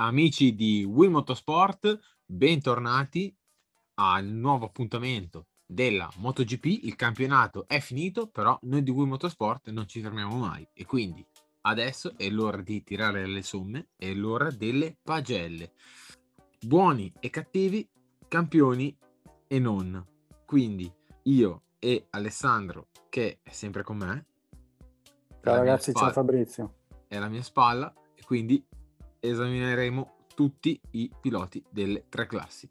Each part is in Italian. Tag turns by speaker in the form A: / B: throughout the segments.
A: amici di Will Motorsport, bentornati al nuovo appuntamento della MotoGP. Il campionato è finito, però noi di Will Motorsport non ci fermiamo mai e quindi adesso è l'ora di tirare le somme, è l'ora delle pagelle. Buoni e cattivi, campioni e non. Quindi io e Alessandro, che è sempre con me.
B: Ciao ragazzi, ciao Fabrizio.
A: È la mia spalla e quindi esamineremo tutti i piloti delle tre classi.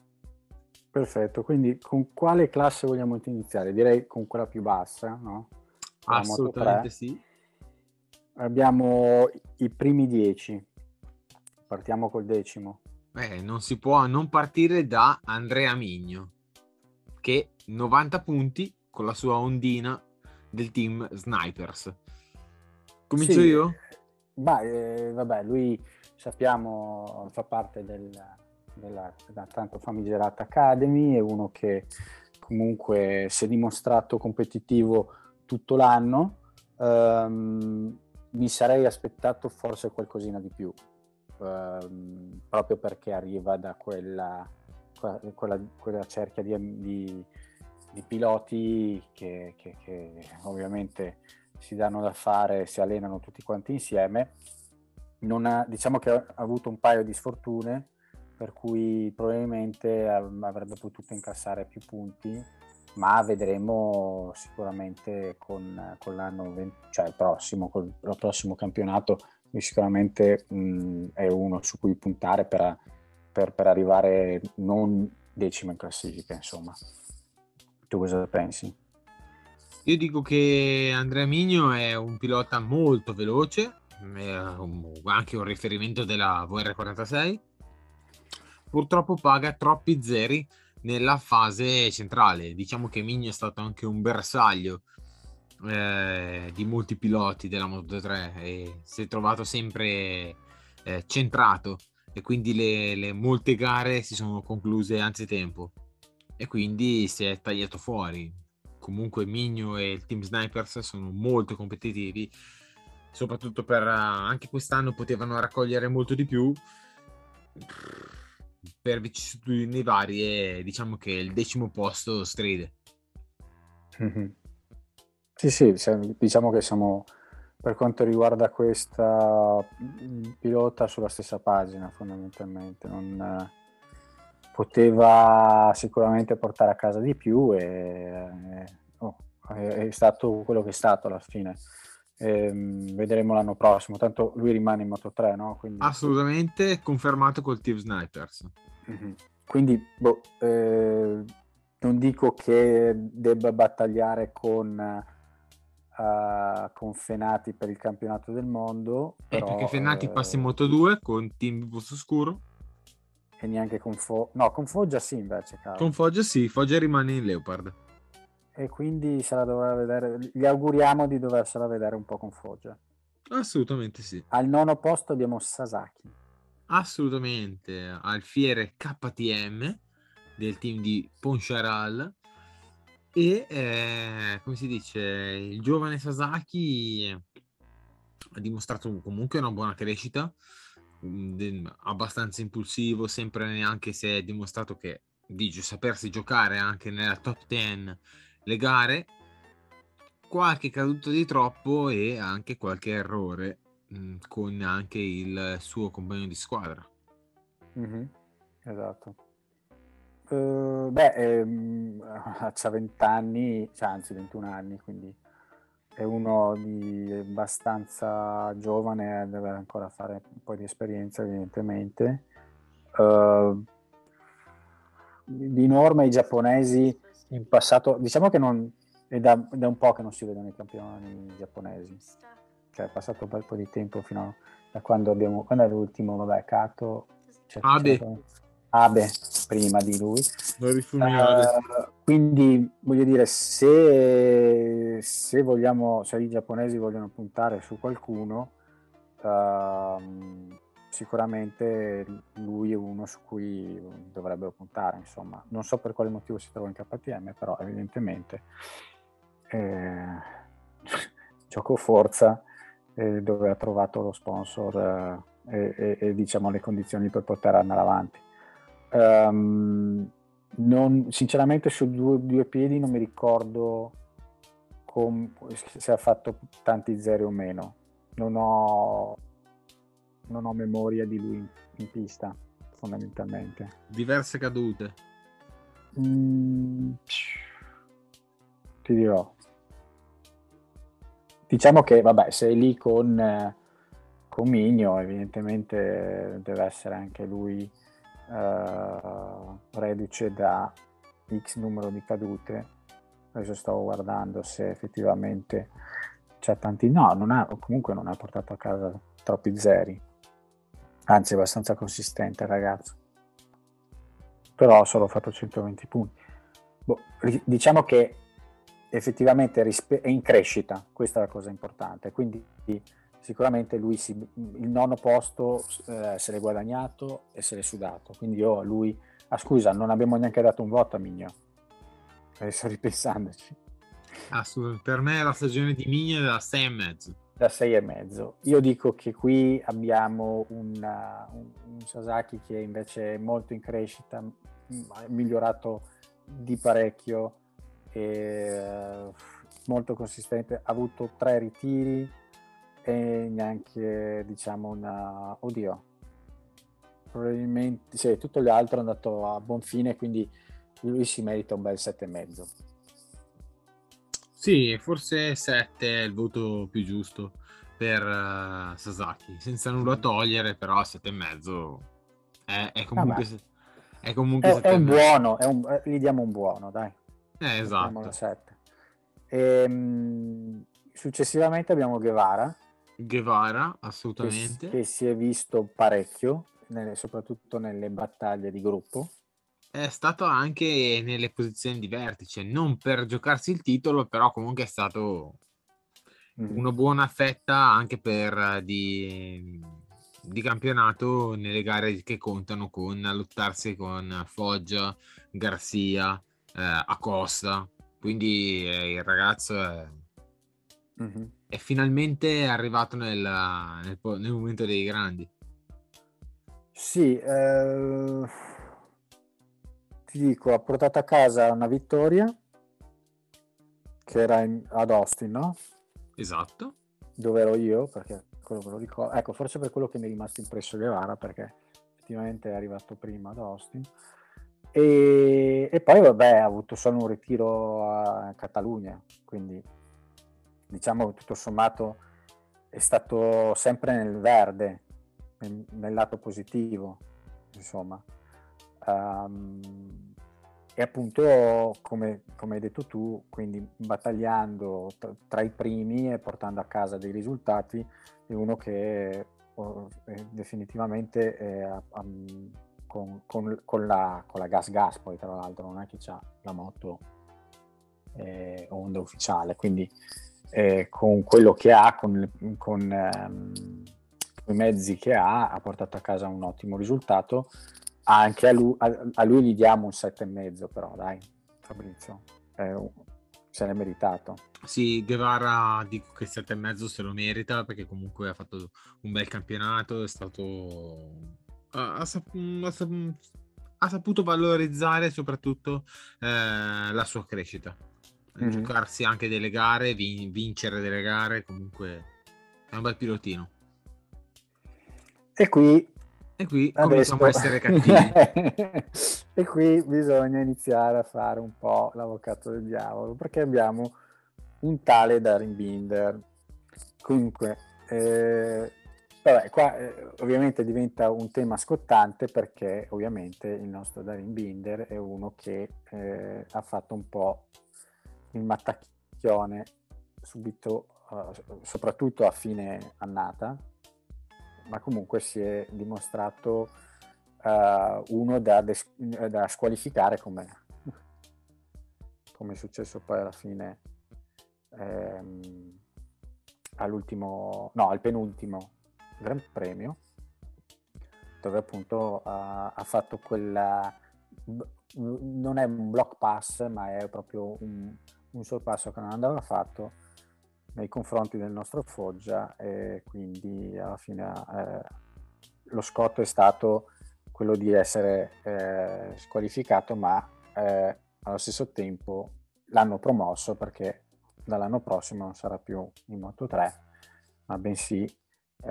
B: Perfetto, quindi con quale classe vogliamo iniziare? Direi con quella più bassa, no?
A: Assolutamente sì.
B: Abbiamo i primi dieci. Partiamo col decimo.
A: Beh, non si può non partire da Andrea Migno, che 90 punti con la sua ondina del team Snipers. Comincio sì. io?
B: Beh, eh, vabbè, lui sappiamo fa parte del, della, della tanto famigerata Academy, è uno che comunque si è dimostrato competitivo tutto l'anno. Um, mi sarei aspettato forse qualcosina di più, um, proprio perché arriva da quella, quella, quella cerchia di, di, di piloti che, che, che, ovviamente si danno da fare, si allenano tutti quanti insieme ha, diciamo che ha avuto un paio di sfortune per cui probabilmente avrebbe potuto incassare più punti, ma vedremo sicuramente con, con l'anno 20, cioè il prossimo, col, il prossimo campionato, sicuramente mh, è uno su cui puntare per, per, per arrivare non decimo in classifica, insomma. Tu cosa pensi?
A: Io dico che Andrea Migno è un pilota molto veloce, anche un riferimento della VR46 purtroppo paga troppi zeri nella fase centrale. Diciamo che Migno è stato anche un bersaglio eh, di molti piloti della Moto 3 e si è trovato sempre eh, centrato e quindi le, le molte gare si sono concluse anzitempo e quindi si è tagliato fuori. Comunque Migno e il team Snipers sono molto competitivi soprattutto per uh, anche quest'anno potevano raccogliere molto di più. Per vicissitudini varie diciamo che il decimo posto stride.
B: Mm-hmm. sì sì diciamo che siamo per quanto riguarda questa mm, pilota sulla stessa pagina fondamentalmente. Non eh, poteva sicuramente portare a casa di più e eh, oh, è stato quello che è stato alla fine Ehm, vedremo l'anno prossimo. Tanto lui rimane in Moto 3, no?
A: Quindi... Assolutamente confermato col Team Snipers.
B: Mm-hmm. Quindi, boh, eh, non dico che debba battagliare con, uh, con Fenati per il campionato del mondo.
A: Eh, però, perché Fenati eh, passa in Moto 2 con Team Bus Oscuro.
B: E neanche con Foggia. No, con Foggia sì, invece.
A: Caro. Con Foggia sì, Foggia rimane in Leopard
B: e quindi se la dovrà vedere, gli auguriamo di doversela vedere un po' con Foggia.
A: Assolutamente sì.
B: Al nono posto abbiamo Sasaki.
A: Assolutamente, alfiere KTM del team di Poncharal e eh, come si dice, il giovane Sasaki ha dimostrato comunque una buona crescita, mm, abbastanza impulsivo, sempre anche se è dimostrato che di sapersi giocare anche nella top 10 le gare, qualche caduto di troppo e anche qualche errore mh, mm, con anche il suo compagno di squadra.
B: Mm-hmm. Esatto. Uh, beh, ehm, ha 20 anni, cioè, anzi 21 anni, quindi è uno di abbastanza giovane, deve ancora fare un po' di esperienza evidentemente. Uh, di norma i giapponesi in passato, diciamo che non, è da, da, un po' che non si vedono i campioni giapponesi, cioè è passato un bel po' di tempo fino a da quando abbiamo, quando è l'ultimo, vabbè, Kato,
A: c'è, Abe. C'è,
B: Abe prima di lui. Uh, quindi voglio dire, se, se vogliamo, se i giapponesi vogliono puntare su qualcuno, uh, sicuramente lui è uno su cui dovrebbero puntare, insomma. Non so per quale motivo si trova in KTM, però evidentemente eh, gioco forza eh, dove ha trovato lo sponsor e, e, e, diciamo le condizioni per poter andare avanti. Um, non, sinceramente su due, due, piedi non mi ricordo com, se ha fatto tanti zeri o meno. Non ho, non ho memoria di lui in, in pista, fondamentalmente.
A: Diverse cadute.
B: Mm, ti dirò. Diciamo che, vabbè, sei lì con, con Migno, evidentemente deve essere anche lui uh, reduce da X numero di cadute. Adesso stavo guardando se effettivamente c'è tanti... No, non ha, comunque non ha portato a casa troppi zeri. Anzi, abbastanza consistente il ragazzo. Però ha solo fatto 120 punti. Boh, diciamo che effettivamente è in crescita, questa è la cosa importante. Quindi sicuramente lui si, il nono posto eh, se l'è guadagnato e se l'è sudato. Quindi io a lui, ah scusa, non abbiamo neanche dato un voto a Migno. Adesso ripensandoci.
A: Assolutamente, per me la stagione di Migno è da 6 e mezzo.
B: Da 6 e mezzo. Io dico che qui abbiamo una, un, un Sasaki che invece è molto in crescita, migliorato di parecchio, è molto consistente, ha avuto tre ritiri, e neanche diciamo una oddio probabilmente sì, tutto l'altro è andato a buon fine quindi lui si merita un bel 7,5
A: sì forse 7 è il voto più giusto per uh, Sasaki senza nulla togliere però 7,5 è, è comunque Vabbè.
B: è comunque è, è un buono è un, eh, gli diamo un buono dai
A: eh, esatto
B: 7. E, ehm, successivamente abbiamo Guevara
A: Guevara, assolutamente.
B: Che, che si è visto parecchio, nelle, soprattutto nelle battaglie di gruppo.
A: È stato anche nelle posizioni di vertice, non per giocarsi il titolo, però comunque è stato mm. una buona fetta anche per di, di campionato nelle gare che contano con lottarsi con Foggia, Garcia, eh, Acosta. Quindi eh, il ragazzo è... Mm-hmm è finalmente arrivato nel, nel, nel momento dei grandi.
B: Sì, eh, ti dico, ha portato a casa una vittoria che era in, ad Austin, no?
A: Esatto.
B: Dove ero io, perché quello me lo ricordo. Ecco, forse per quello che mi è rimasto impresso Guevara, perché effettivamente è arrivato prima ad Austin. E, e poi, vabbè, ha avuto solo un ritiro a Catalogna, quindi diciamo che tutto sommato è stato sempre nel verde, nel, nel lato positivo, insomma. Um, e appunto, come, come, hai detto tu, quindi battagliando tra, tra, i primi e portando a casa dei risultati, è uno che è, è definitivamente è, um, con, con, con, la, con, la, gas gas, poi tra l'altro non è che c'ha la moto eh, onda ufficiale, quindi eh, con quello che ha, con, con, ehm, i mezzi che ha, ha portato a casa un ottimo risultato. Anche a lui, a, a lui gli diamo un 7,5 però, dai, Fabrizio, eh, se l'è meritato.
A: Sì, Guevara dico che 7,5 se lo merita perché comunque ha fatto un bel campionato, è stato... Ha, ha, ha saputo valorizzare soprattutto eh, la sua crescita mm-hmm. giocarsi anche delle gare, vin- vincere delle gare, comunque è un bel pilotino.
B: E qui
A: e qui adesso... cominciamo a essere cattivi.
B: e qui bisogna iniziare a fare un po' l'avvocato del diavolo, perché abbiamo un tale Darin Binder. Comunque, eh, vabbè, qua eh, ovviamente diventa un tema scottante perché ovviamente il nostro Darin Binder è uno che eh, ha fatto un po' il mattacchione subito, uh, soprattutto a fine annata, ma comunque si è dimostrato uh, uno da, des- da, squalificare come, come è successo poi alla fine ehm, all'ultimo, no, al penultimo Gran Premio, dove appunto uh, ha fatto quella non è un block pass, ma è proprio un, un sorpasso che non andava fatto nei confronti del nostro Foggia e quindi alla fine eh, lo scotto è stato quello di essere eh, squalificato, ma eh, allo stesso tempo l'hanno promosso perché dall'anno prossimo non sarà più in Moto 3, ma bensì eh,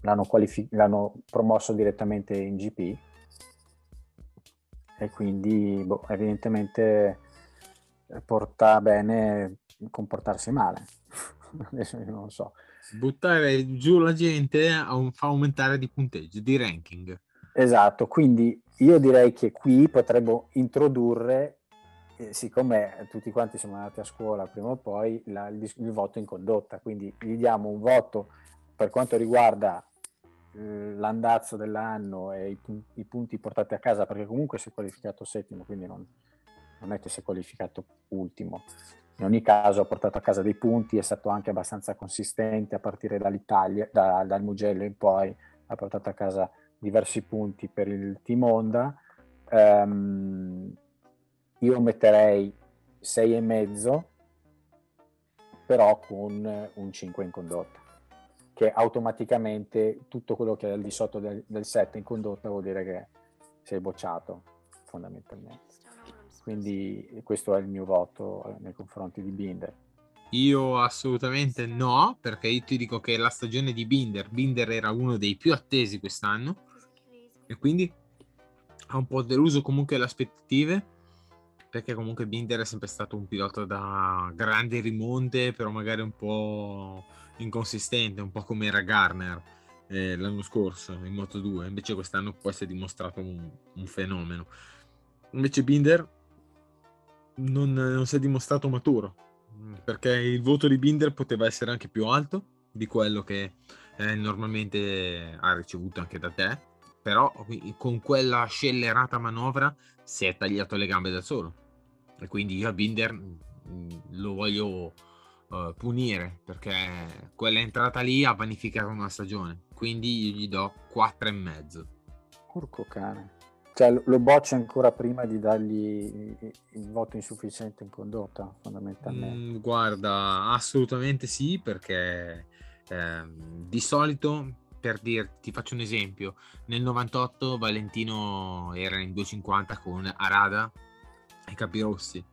B: l'hanno, qualific- l'hanno promosso direttamente in GP e quindi boh, evidentemente porta bene comportarsi male. Adesso io non lo so.
A: Buttare giù la gente fa aumentare di punteggio, di ranking.
B: Esatto, quindi io direi che qui potremmo introdurre, eh, siccome tutti quanti siamo andati a scuola prima o poi, la, il, il, voto in condotta, quindi gli diamo un voto per quanto riguarda eh, l'andazzo dell'anno e i, i, punti portati a casa, perché comunque si è qualificato settimo, quindi non, non è che si è qualificato ultimo. In ogni caso ha portato a casa dei punti, è stato anche abbastanza consistente a partire dall'Italia, da, dal Mugello in poi, ha portato a casa diversi punti per il team Honda. Um, io metterei 6,5 però con un 5 in condotta che automaticamente tutto quello che è al di sotto del, del 7 in condotta vuol dire che sei bocciato fondamentalmente quindi questo è il mio voto nei confronti di Binder.
A: Io assolutamente no, perché io ti dico che la stagione di Binder, Binder era uno dei più attesi quest'anno. E quindi ha un po' deluso comunque le aspettative perché comunque Binder è sempre stato un pilota da grandi rimonte però magari un po' inconsistente un po' come era Garner eh, l'anno scorso in Moto2 invece quest'anno poi si è dimostrato un, un fenomeno. Invece Binder non, non si è dimostrato maturo perché il voto di Binder poteva essere anche più alto di quello che eh, normalmente ha ricevuto anche da te però con quella scellerata manovra si è tagliato le gambe da solo. E quindi io a Binder mm, lo voglio uh, punire perché quella entrata lì ha vanificato una stagione. Quindi io gli do 4 e mezzo.
B: Porco cane. Cioè lo boccia ancora prima di dargli il voto insufficiente in condotta, fondamentalmente.
A: Mm, guarda, assolutamente sì, perché eh, di solito per dirti, ti faccio un esempio, nel 98 Valentino era in 250 con Arada e Capirossi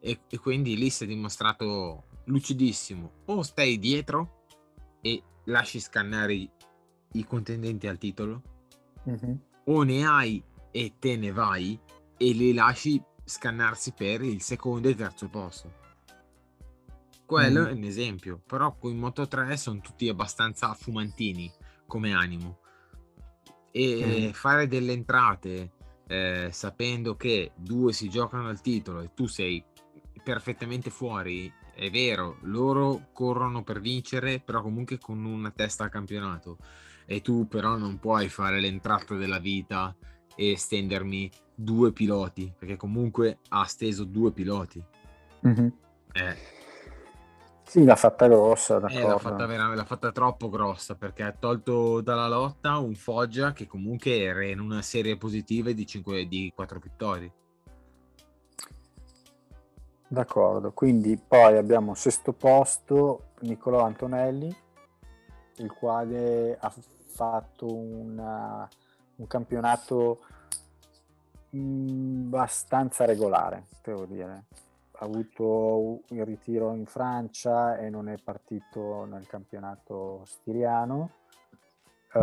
A: e, e quindi lì si è dimostrato lucidissimo, o stai dietro e lasci scannare i, i contendenti al titolo, mm-hmm. o ne hai e te ne vai e li lasci scannarsi per il secondo e terzo posto. Quello mm. è un esempio, però in Moto 3 sono tutti abbastanza fumantini come animo e mm. fare delle entrate eh, sapendo che due si giocano al titolo e tu sei perfettamente fuori è vero loro corrono per vincere però comunque con una testa al campionato e tu però non puoi fare l'entrata della vita e stendermi due piloti perché comunque ha steso due piloti mm-hmm.
B: eh sì, l'ha fatta grossa.
A: Eh, l'ha, fatta l'ha fatta troppo grossa perché ha tolto dalla lotta un Foggia che comunque era in una serie positiva di, 5, di 4 vittorie.
B: D'accordo, quindi poi abbiamo sesto posto Niccolò Antonelli, il quale ha fatto una, un campionato mm, abbastanza regolare, devo dire ha avuto il ritiro in Francia e non è partito nel campionato stiliano, uh,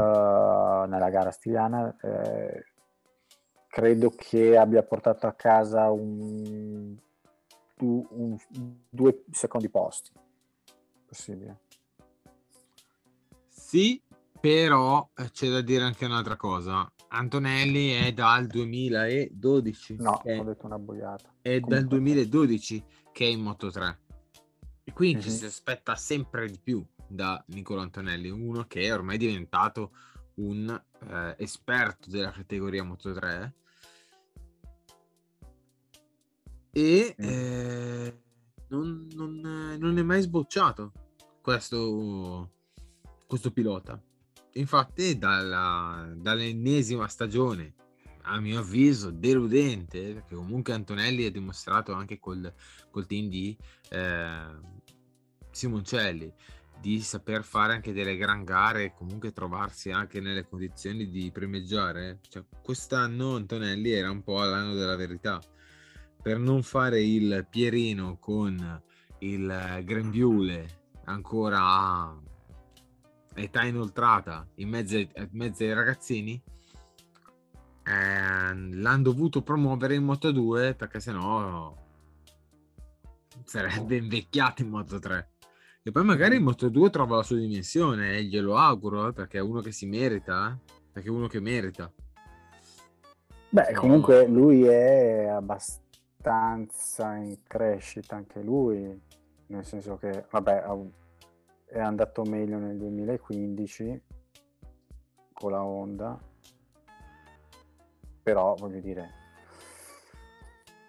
B: nella gara stiliana. Eh, credo che abbia portato a casa un, un, due secondi posti. Possibile.
A: Sì, però eh, c'è da dire anche un'altra cosa. Antonelli è dal 2012.
B: No, è, ho detto una boiata.
A: È Comunque. dal 2012 che è in Moto 3. E quindi mm-hmm. ci si aspetta sempre di più da Nicolo Antonelli, uno che è ormai diventato un eh, esperto della categoria Moto 3 e mm. eh, non, non, non, è mai sbocciato questo, questo pilota infatti dalla, dall'ennesima stagione a mio avviso deludente perché comunque Antonelli ha dimostrato anche col, col team di eh, Simoncelli di saper fare anche delle gran gare e comunque trovarsi anche nelle condizioni di primeggiare. Cioè, quest'anno Antonelli era un po' all'anno della verità. Per non fare il Pierino con il Grembiule ancora a età inoltrata in mezzo ai, in mezzo ai ragazzini, eh, l'hanno dovuto promuovere in Moto 2 perché sennò sarebbe invecchiato in Moto 3 e poi magari in Moto 2 trova la sua dimensione eh, glielo auguro eh, perché è uno che si merita eh, perché è uno che merita.
B: Beh comunque lui è abbastanza in crescita anche lui nel senso che vabbè è andato meglio nel 2015 con la Honda. Però voglio dire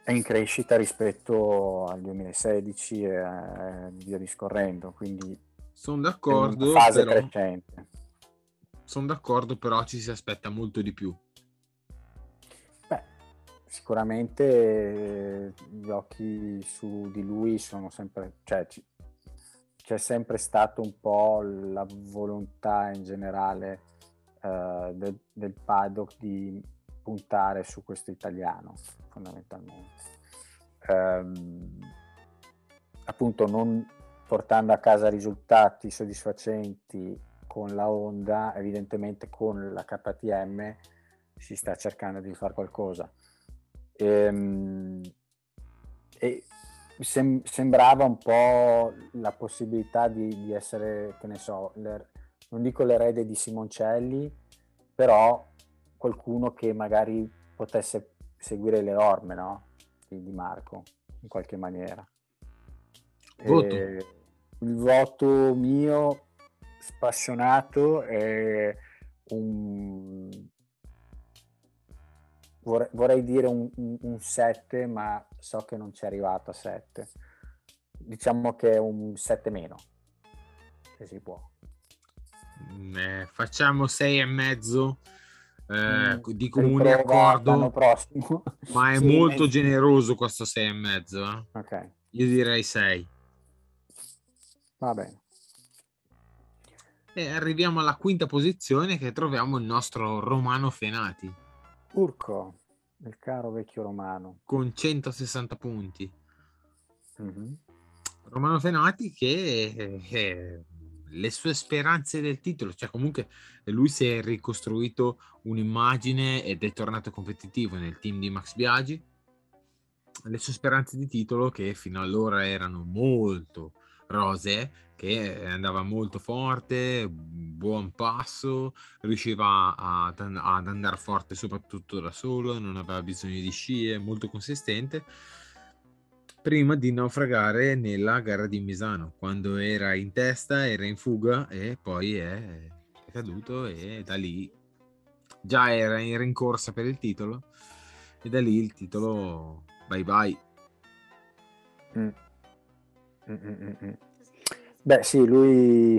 B: è in crescita rispetto al 2016 e via discorrendo quindi
A: sono d'accordo
B: fase però, crescente.
A: Sono d'accordo però ci si aspetta molto di più.
B: Beh sicuramente gli occhi su di lui sono sempre cioè c'è sempre stato un po' la volontà in generale uh, del, del paddock di puntare su questo italiano fondamentalmente. Um, appunto non portando a casa risultati soddisfacenti con la Honda, evidentemente con la KTM si sta cercando di fare qualcosa. Ehm, e sem- sembrava un po' la possibilità di, di essere, che ne so, le, non dico l'erede di Simoncelli, però qualcuno che magari potesse seguire le orme no? di, di Marco in qualche maniera.
A: Voto.
B: il voto mio spassionato è un vorrei, vorrei dire un, un, 7 ma so che non ci è arrivato a 7 diciamo che è un 7 meno se si può
A: eh, facciamo 6 e mezzo eh, mm, di comune accordo, ma è sì, molto generoso questo 6 e mezzo. Eh?
B: Okay.
A: Io direi 6.
B: Va bene.
A: E arriviamo alla quinta posizione che troviamo il nostro Romano Fenati.
B: Urco, il caro vecchio Romano.
A: Con 160 punti.
B: Mm-hmm.
A: Romano Fenati che eh, le sue speranze del titolo, cioè comunque lui si è ricostruito un'immagine ed è tornato competitivo nel team di Max Biaggi. Le sue speranze di titolo che fino allora erano molto rose, che andava molto forte, buon passo, riusciva ad, ad andare forte soprattutto da solo, non aveva bisogno di scie, molto consistente prima di naufragare nella gara di Misano, quando era in testa, era in fuga e poi è, è caduto e da lì già era in rincorsa per il titolo e da lì il titolo bye bye.
B: Mm. Mm, mm, mm. Beh sì, lui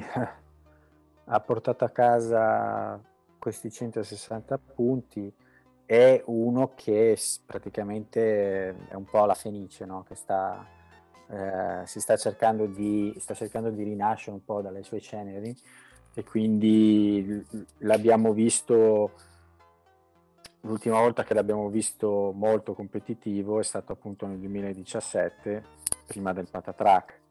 B: ha portato a casa questi 160 punti. È uno che praticamente è un po' la fenice, no? che sta, eh, si sta cercando, di, sta cercando di rinascere un po' dalle sue ceneri. E quindi l'abbiamo visto, l'ultima volta che l'abbiamo visto molto competitivo è stato appunto nel 2017, prima del Patatrack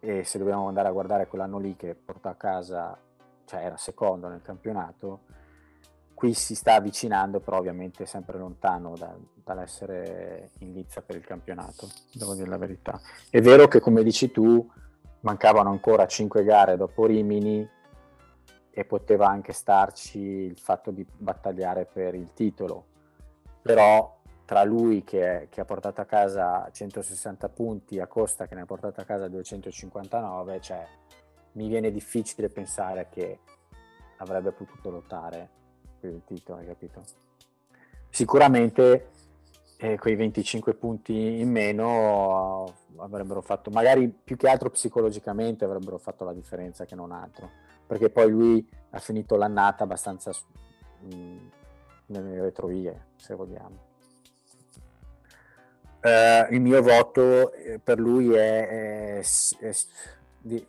B: e se dobbiamo andare a guardare quell'anno lì che portò a casa, cioè era secondo nel campionato, qui si sta avvicinando, però ovviamente sempre lontano da, dall'essere in lizza per il campionato, devo dire la verità. È vero che, come dici tu, mancavano ancora 5 gare dopo Rimini e poteva anche starci il fatto di battagliare per il titolo, però tra lui che, che ha portato a casa 160 punti a Costa che ne ha portato a casa 259, cioè mi viene difficile pensare che avrebbe potuto lottare per il titolo, hai capito? Sicuramente eh, quei 25 punti in meno avrebbero fatto, magari più che altro psicologicamente avrebbero fatto la differenza che non altro, perché poi lui ha finito l'annata abbastanza mh, mm, nelle retrovie, se vogliamo. Uh, il mio voto eh, per lui è, è, è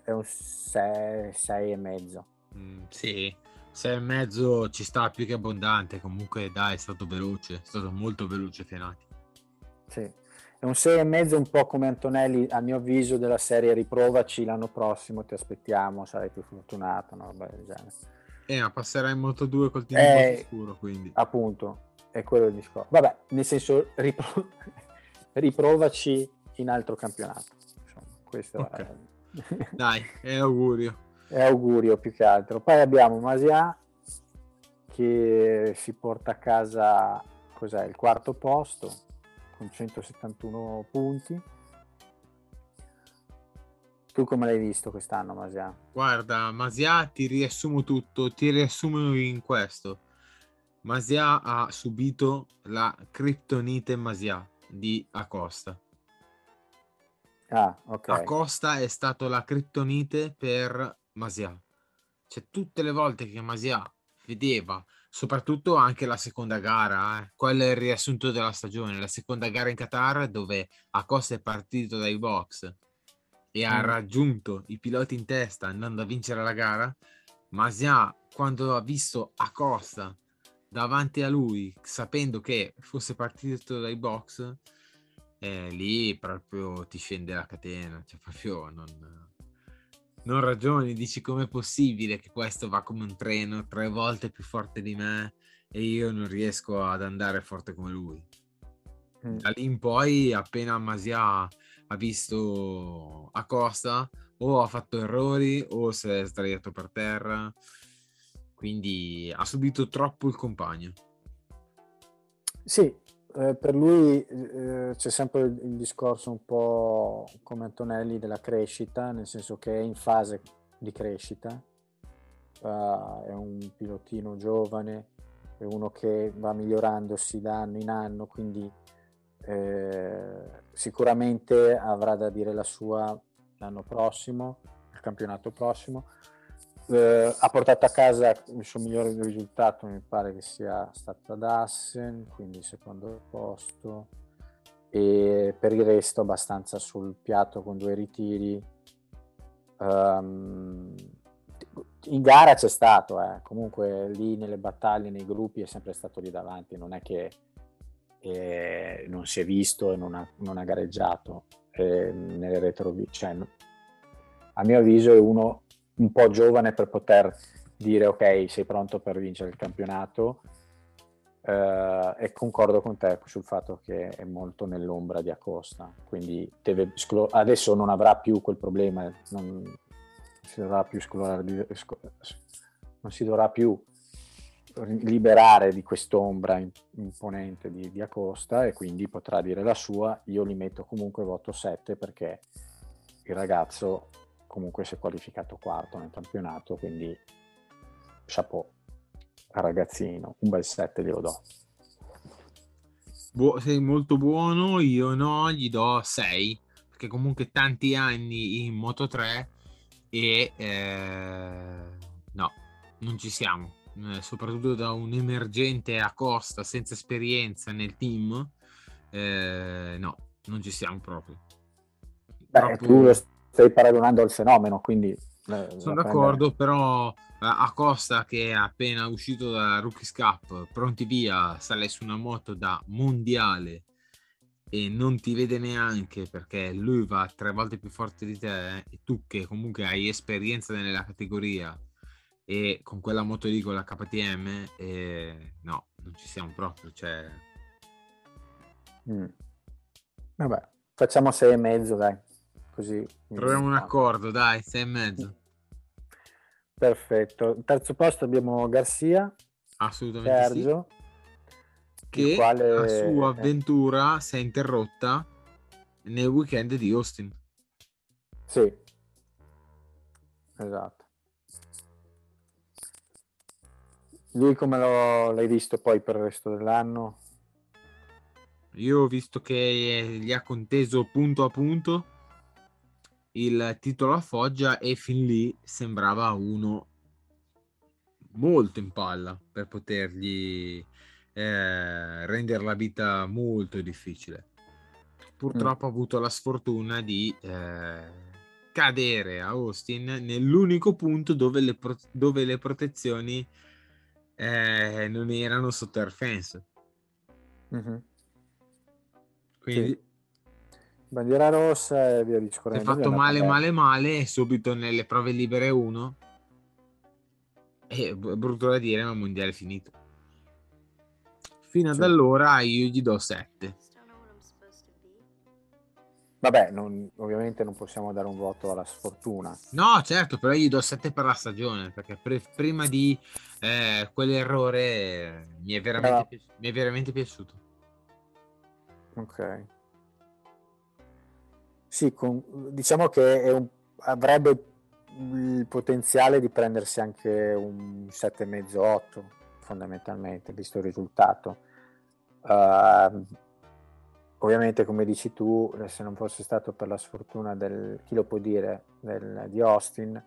B: è un 6 e mezzo.
A: Mm, sì, 6 e mezzo ci sta più che abbondante. Comunque, dai, è stato veloce, è stato molto veloce Fenati.
B: Sì, è un 6 e mezzo un po' come Antonelli, a mio avviso, della serie riprovaci l'anno prossimo, ti aspettiamo, sarai più fortunato, no?
A: Eh, ma passerai in Moto 2 col team
B: eh,
A: scuro, quindi.
B: Appunto, è quello il discorso. Vabbè, nel senso, ripro- riprovaci in altro campionato. Insomma, questo okay.
A: è... Dai, è augurio.
B: È augurio più che altro. Poi abbiamo Masia che si porta a casa cos'è, il quarto posto con 171 punti. Tu come l'hai visto quest'anno, Masia?
A: Guarda, Masia ti riassumo tutto, ti riassumo in questo. Masia ha subito la criptonite Masia di Acosta.
B: Ah, ok.
A: Acosta è stato la criptonite per Masia. Cioè, tutte le volte che Masia vedeva, soprattutto anche la seconda gara, eh, quello è il riassunto della stagione, la seconda gara in Qatar dove Acosta è partito dai box e mm. ha raggiunto i piloti in testa andando a vincere la gara, Masia quando ha visto Acosta davanti a lui, sapendo che fosse partito dai box, eh, lì proprio ti scende la catena, cioè proprio non, non ragioni, dici com'è possibile che questo va come un treno tre volte più forte di me e io non riesco ad andare forte come lui. Mm. Da lì in poi, appena Masia ha visto Acosta, o ha fatto errori o si è sdraiato per terra, quindi ha subito troppo il compagno.
B: Sì, eh, per lui eh, c'è sempre il, discorso un po' come Antonelli della crescita, nel senso che è in fase di crescita, uh, è un pilotino giovane, è uno che va migliorandosi da anno in anno, quindi eh, sicuramente avrà da dire la sua l'anno prossimo, il campionato prossimo eh, ha portato a casa il suo migliore risultato mi pare che sia stato ad Assen quindi secondo posto. E per il resto abbastanza sul piatto con due ritiri. Um, in gara c'è stato eh. comunque lì nelle battaglie nei gruppi è sempre stato lì davanti non è che eh, non si è visto e non ha, non ha gareggiato eh, nelle retro cioè, a mio avviso è uno un po' giovane per poter dire ok, sei pronto per vincere il campionato. Uh, e concordo con te sul fatto che è molto nell'ombra di Acosta, quindi deve, adesso non avrà più quel problema, non, si dovrà più esclorare, non si dovrà più liberare di quest'ombra imponente di, di Acosta e quindi potrà dire la sua, io li metto comunque voto 7 perché il ragazzo comunque si è qualificato quarto nel campionato, quindi chapeau ragazzino, un bel 7 glielo do.
A: Bu- sei molto buono, io no, gli do 6, perché comunque tanti anni in Moto 3 e eh, no, non ci siamo, eh, soprattutto da un emergente a costa senza esperienza nel team, eh, no, non ci siamo proprio.
B: Beh, Troppo... tu lo stai paragonando al fenomeno, quindi...
A: Eh, Sono d'accordo, prendere... però Acosta che è appena uscito da Rookies Cup, pronti via, sale su una moto da mondiale e non ti vede neanche perché lui va tre volte più forte di te e tu che comunque hai esperienza nella categoria e con quella moto lì con la KTM eh, no, non ci siamo proprio cioè...
B: Mm. vabbè facciamo sei e mezzo dai così.
A: Troviamo un accordo, dai, sei e mezzo.
B: Perfetto. Al terzo posto abbiamo Garcia.
A: Assolutamente Sergio. Sì. Che quale... la sua avventura si è interrotta nel weekend di Austin.
B: Sì. Esatto. Lui come lo, l'hai visto poi per il resto dell'anno?
A: Io ho visto che gli ha conteso punto a punto il titolo a Foggia e fin lì sembrava uno molto in palla per potergli eh, rendere la vita molto difficile. Purtroppo mm. ha avuto la sfortuna di eh, cadere a Austin nell'unico punto dove le, pro- dove le protezioni eh, non erano sotto air fence. Mm-hmm. Quindi sì.
B: Bandiera rossa e via discorrendo.
A: Si è fatto male, male, male e subito nelle prove libere 1 e brutto da dire, ma il mondiale è finito. Fino ad allora io gli do 7.
B: Vabbè, non, ovviamente non possiamo dare un voto alla sfortuna.
A: No, certo, però gli do 7 per la stagione, perché pre- prima di eh, quell'errore mi, è veramente, pi- mi è veramente piaciuto.
B: Ok. Sì, con, diciamo che un, avrebbe il potenziale di prendersi anche un 7,5-8 fondamentalmente, visto il risultato. Uh, ovviamente, come dici tu, se non fosse stato per la sfortuna del, chi lo può dire, del, di Austin,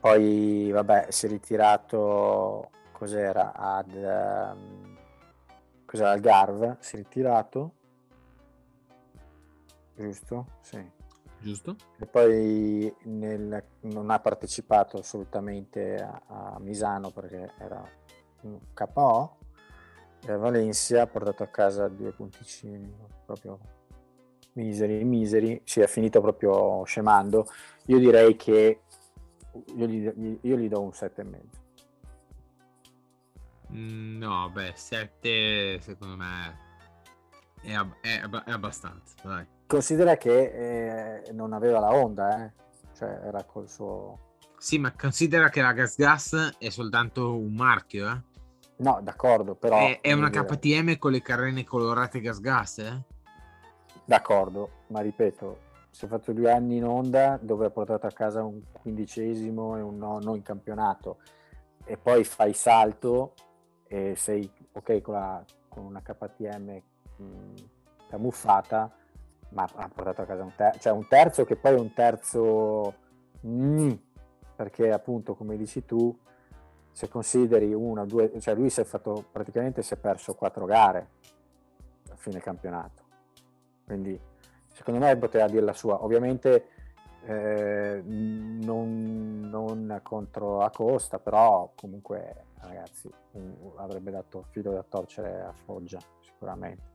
B: poi vabbè, si è ritirato, cos'era, ad, um, cos'era, al Garv, si è ritirato, giusto? Sì
A: giusto?
B: E poi nel, non ha partecipato assolutamente a, a, Misano perché era un KO. E a Valencia ha portato a casa due punticini, proprio miseri, miseri. Si è finito proprio scemando. Io direi che io gli, io gli do un 7,5.
A: Mm, no, beh, 7 secondo me è, è, è abbastanza, dai.
B: Considera che eh, non aveva la Honda, eh? cioè era col suo...
A: Sì, ma considera che la Gas Gas è soltanto un marchio, eh?
B: No, d'accordo, però...
A: È, è una KTM con le carrene colorate Gas Gas, eh?
B: D'accordo, ma ripeto, si è fatto due anni in Honda dove ha portato a casa un quindicesimo e un nono in campionato e poi fai salto e sei ok con, la, con una KTM mh, camuffata ma ha portato a casa un terzo, cioè un terzo che poi è un terzo mm, perché appunto come dici tu se consideri una, due, cioè lui si è fatto praticamente si è perso quattro gare a fine campionato. Quindi secondo me poteva dire la sua. Ovviamente eh, non, non, contro Acosta però comunque ragazzi un, avrebbe dato filo da torcere a Foggia sicuramente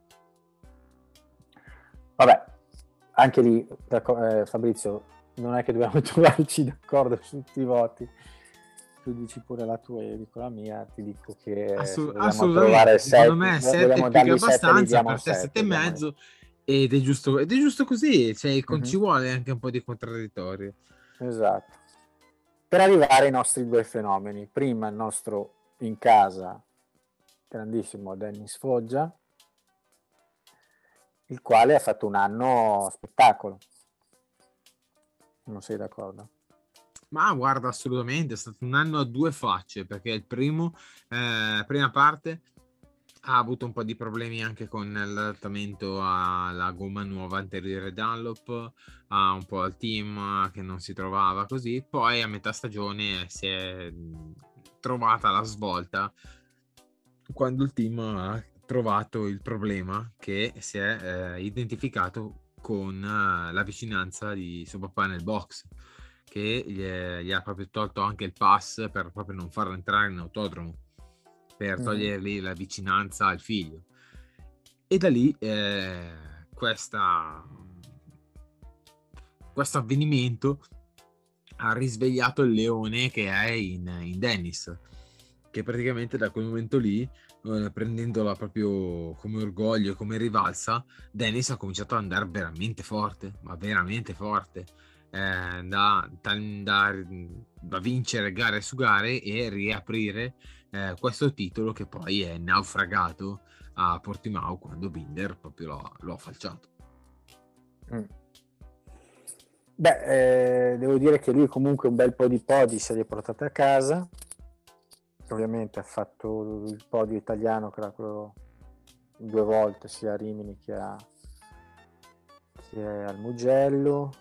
B: Vabbè, anche lì, eh, Fabrizio, non è che dobbiamo trovarci d'accordo su tutti i voti. Tu dici pure la tua, io dico la mia, ti dico che
A: Assolut- assolutamente, secondo me 7 è più che abbastanza, per te 7 e mezzo ed è giusto, ed è giusto così, cioè, mm-hmm. ci vuole anche un po' di contraddittorio.
B: Esatto. Per arrivare ai nostri due fenomeni, prima il nostro in casa, grandissimo Dennis Foggia, il quale ha fatto un anno spettacolo. Non sei d'accordo?
A: Ma guarda, assolutamente, è stato un anno a due facce, perché il primo, eh, prima parte, ha avuto un po' di problemi anche con l'adattamento alla gomma nuova anteriore Dunlop, ha un po' al team che non si trovava così, poi a metà stagione si è trovata la svolta quando il team ha trovato il problema che si è eh, identificato con uh, la vicinanza di suo papà nel box che gli, è, gli, ha proprio tolto anche il pass per proprio non farlo entrare in autodromo per mm. togliergli la vicinanza al figlio e da lì eh, questa, questo avvenimento ha risvegliato il leone che è in, in Dennis che praticamente da quel momento lì eh, prendendola proprio come orgoglio, come rivalsa, Dennis ha cominciato ad andare veramente forte, ma veramente forte, eh, da, da, da, vincere gare su gare e riaprire eh, questo titolo che poi è naufragato a Portimao quando Binder proprio lo, lo ha falciato.
B: Mm. Beh, eh, devo dire che lui comunque un bel po' di podi se li è portato a casa, ovviamente ha fatto il podio italiano che era quello due volte sia a Rimini che, a, che al Mugello.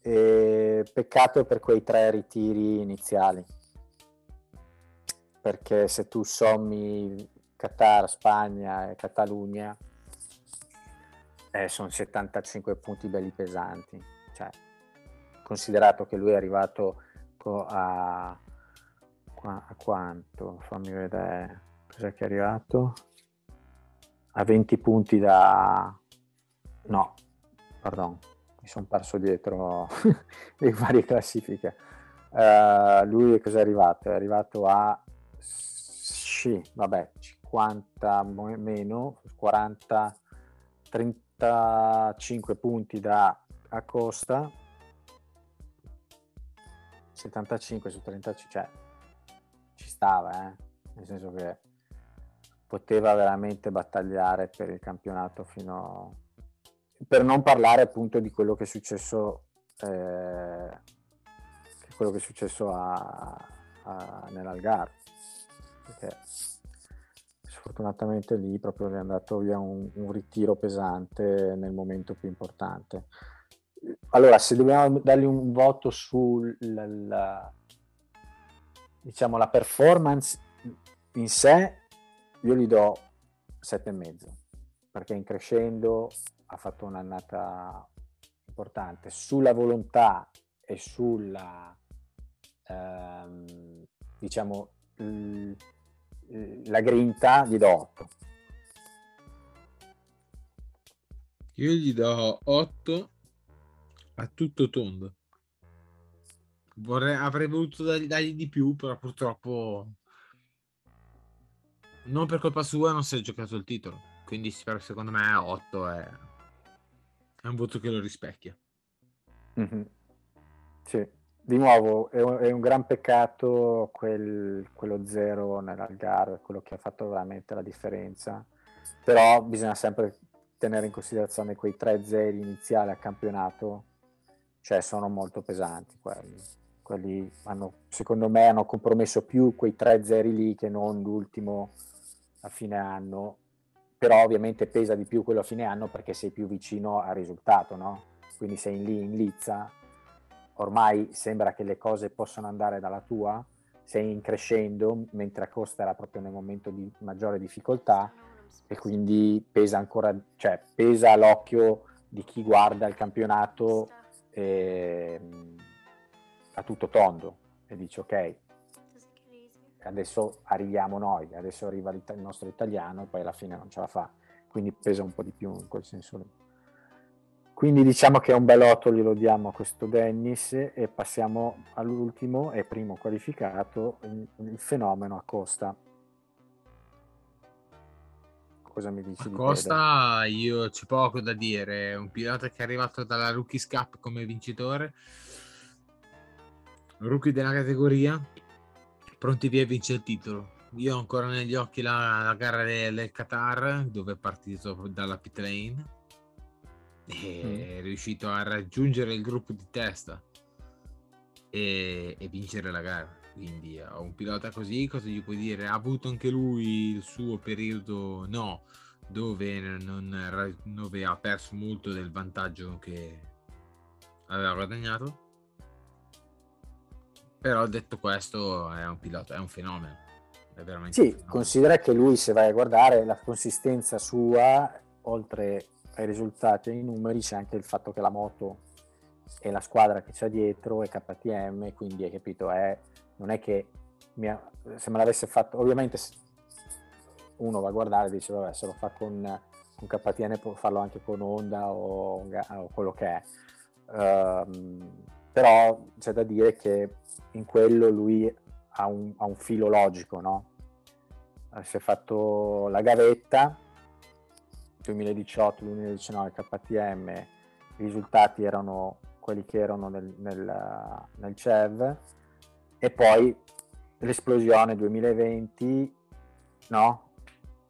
B: E peccato per quei tre ritiri iniziali perché se tu sommi Qatar, Spagna e Catalogna eh, sono 75 punti belli pesanti. Cioè considerato che lui è arrivato a, a quanto? Fammi vedere, cos'è che è arrivato? A 20 punti da... no, pardon, mi sono perso dietro le varie classifiche. Uh, lui cosa è arrivato? È arrivato a sì, vabbè, 50 meno, 40, 35 punti da Acosta, 75 su 35, cioè ci stava, eh? nel senso che poteva veramente battagliare per il campionato fino per non parlare appunto di quello che è successo eh, quello che è successo a, a, nell'Algarve perché sfortunatamente lì proprio è andato via un, un ritiro pesante nel momento più importante allora se dobbiamo dargli un voto sulla diciamo la performance in sé io gli do sette e mezzo perché in crescendo ha fatto un'annata importante. Sulla volontà e sulla ehm, diciamo l- la grinta gli do 8
A: io gli do 8 a tutto tondo Vorrei, avrei voluto dargli, dargli di più però purtroppo non per colpa sua non si è giocato il titolo quindi secondo me 8 è è un voto che lo rispecchia.
B: Mm-hmm. Sì, di nuovo è un, è un gran peccato quel, quello zero nell'Algarve, quello che ha fatto veramente la differenza. Però bisogna sempre tenere in considerazione quei tre zeri iniziali a campionato, cioè sono molto pesanti quelli. Quelli hanno, secondo me, hanno compromesso più quei tre zeri lì che non l'ultimo a fine anno. Però ovviamente pesa di più quello a fine anno perché sei più vicino al risultato, no? Quindi sei lì in lizza, ormai sembra che le cose possano andare dalla tua, sei in crescendo, mentre Acosta era proprio nel momento di maggiore difficoltà. E quindi pesa ancora, cioè pesa l'occhio di chi guarda il campionato eh, a tutto tondo e dice ok, adesso arriviamo noi, adesso arriva il nostro italiano e poi alla fine non ce la fa, quindi pesa un po' di più in quel senso lì. Quindi diciamo che un bel 8 glielo diamo a questo Dennis e passiamo all'ultimo e primo qualificato, il fenomeno Acosta. Cosa mi dici?
A: Acosta, io c'è poco da dire, un pilota che è arrivato dalla Rookies Cup come vincitore, rookie della categoria, pronti via vince il titolo. Io ho ancora negli occhi la, la gara del, del, Qatar dove è partito dalla pit lane e mm. è riuscito a raggiungere il gruppo di testa e, e vincere la gara. Quindi a un pilota così cosa gli puoi dire? Ha avuto anche lui il suo periodo no, dove, non, dove ha perso molto del vantaggio che aveva guadagnato però detto questo è un pilota, è un fenomeno. È
B: veramente sì, fenomeno. considera che lui se vai a guardare la consistenza sua, oltre ai risultati e ai numeri, c'è anche il fatto che la moto e la squadra che c'è dietro è KTM, quindi hai capito, è, non è che ha, se me l'avesse fatto, ovviamente uno va a guardare e dice vabbè se lo fa con, con KTM può farlo anche con Honda o, o quello che è. Um, però c'è da dire che in quello lui ha un, ha un filo logico, no? Si è fatto la gavetta 2018-2019 KTM, i risultati erano quelli che erano nel, nel, nel CEV e poi l'esplosione 2020 no?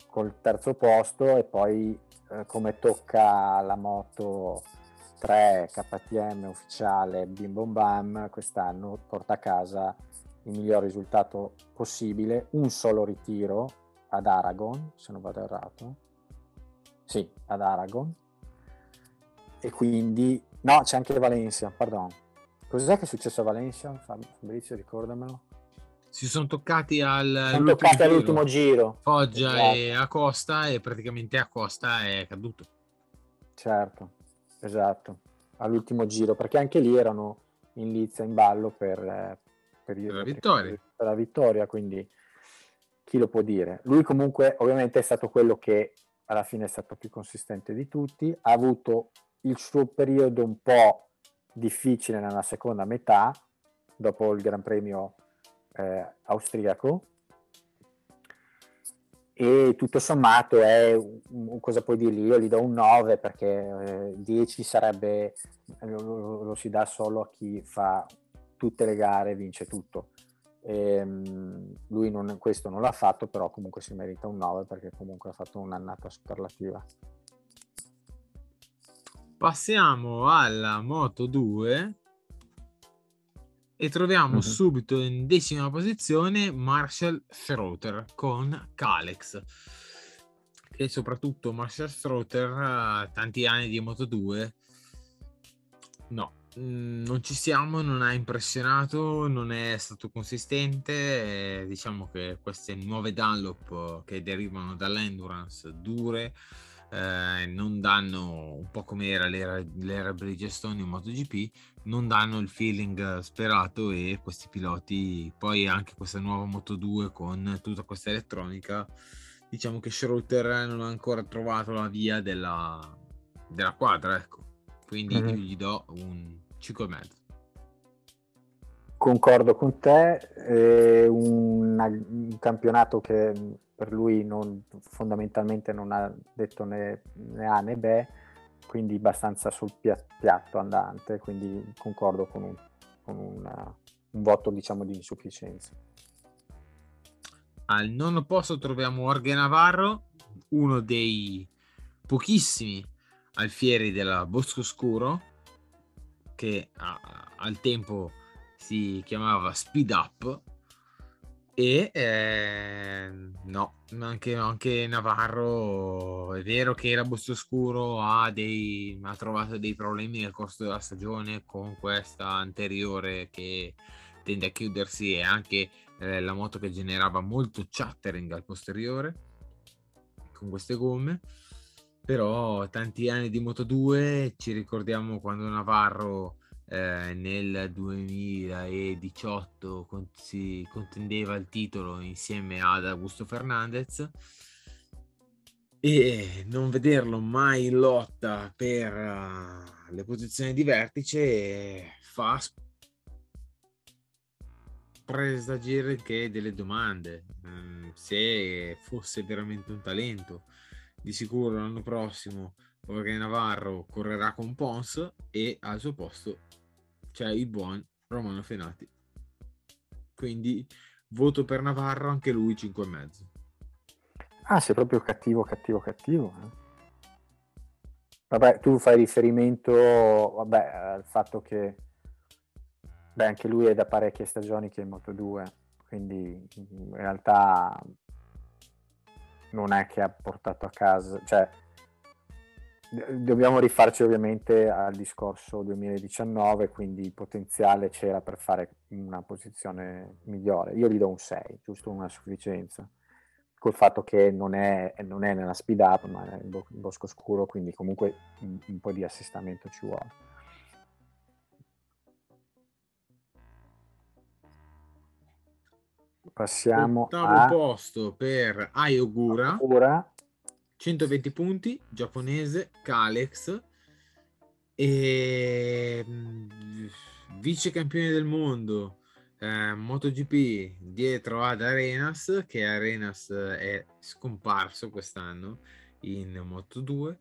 B: col terzo posto e poi eh, come tocca la moto 3 KTM ufficiale Bim Bom Bam quest'anno porta a casa il miglior risultato possibile, un solo ritiro ad Aragon, se non vado errato. Sì, ad Aragon. E quindi no, c'è anche Valencia, pardon. Cos'è che è successo a Valencia? Fabrizio, ricordamelo.
A: Si sono toccati al
B: sono toccati giro. all'ultimo giro.
A: Foggia esatto. e Acosta e praticamente Acosta è caduto.
B: Certo. Esatto, all'ultimo giro, perché anche lì erano in lizza, in ballo per, eh, per,
A: per, la vittoria.
B: per la vittoria, quindi chi lo può dire? Lui comunque ovviamente è stato quello che alla fine è stato più consistente di tutti, ha avuto il suo periodo un po' difficile nella seconda metà, dopo il Gran Premio eh, austriaco, e tutto sommato è cosa puoi dirgli? Io gli do un 9 perché eh, 10 sarebbe lo, lo, si dà solo a chi fa tutte le gare e vince tutto. E, um, lui non, questo non l'ha fatto, però comunque si merita un 9 perché comunque ha fatto un'annata superlativa.
A: Passiamo alla Moto 2 e troviamo mm-hmm. subito in decima posizione Marshall Schroeter con Calex e soprattutto Marshall Schroeter tanti anni di Moto 2 no mm, non ci siamo non ha impressionato non è stato consistente eh, diciamo che queste nuove Dunlop che derivano dall'endurance dure eh, non danno un po' come era l'era, l'era Bridgestone in MotoGP, non danno il feeling sperato e questi piloti, poi anche questa nuova Moto 2 con tutta questa elettronica, diciamo che Schroeter non ha ancora trovato la via della, della quadra, ecco. Quindi mm-hmm. gli do un 5,5.
B: Concordo con te, è un, un campionato che per lui non, fondamentalmente non ha detto né, né A né B, quindi abbastanza sul piatto andante, quindi concordo con un, con una, un voto diciamo di insufficienza.
A: Al nono posto troviamo Jorge Navarro, uno dei pochissimi alfieri della Bosco Scuro, che a, al tempo si chiamava Speed Up, e eh, no, anche, anche, Navarro è vero che era Busto Scuro, ha, dei, ha trovato dei problemi nel corso della stagione con questa anteriore che tende a chiudersi e anche eh, la moto che generava molto chattering al posteriore con queste gomme. Però tanti anni di Moto 2 ci ricordiamo quando Navarro eh, nel 2018 con- si contendeva il titolo insieme ad Augusto Fernandez. E non vederlo mai in lotta per uh, le posizioni di vertice fa presagire che delle domande um, se fosse veramente un talento. Di sicuro l'anno prossimo Jorge Navarro correrà con Pons e al suo posto c'è il buon Romano Fenati. Quindi voto per Navarro, anche lui 5,5.
B: Ah, sei proprio cattivo, cattivo, cattivo. Eh? Vabbè, tu fai riferimento vabbè, al fatto che beh, anche lui è da parecchie stagioni che è in Moto 2, quindi in realtà non è che ha portato a casa, cioè dobbiamo rifarci ovviamente al discorso 2019, quindi il potenziale c'era per fare una posizione migliore. Io gli do un 6, giusto una sufficienza, col fatto che non è, non è nella speed up, ma è in bosco scuro, quindi comunque un, un po' di assestamento ci vuole. Passiamo
A: Ottavo
B: a...
A: posto per Ayogura. Ayogura 120 punti, giapponese, Kalex e mm, vice campione del mondo eh, MotoGP dietro ad Arenas che Arenas è scomparso quest'anno in Moto2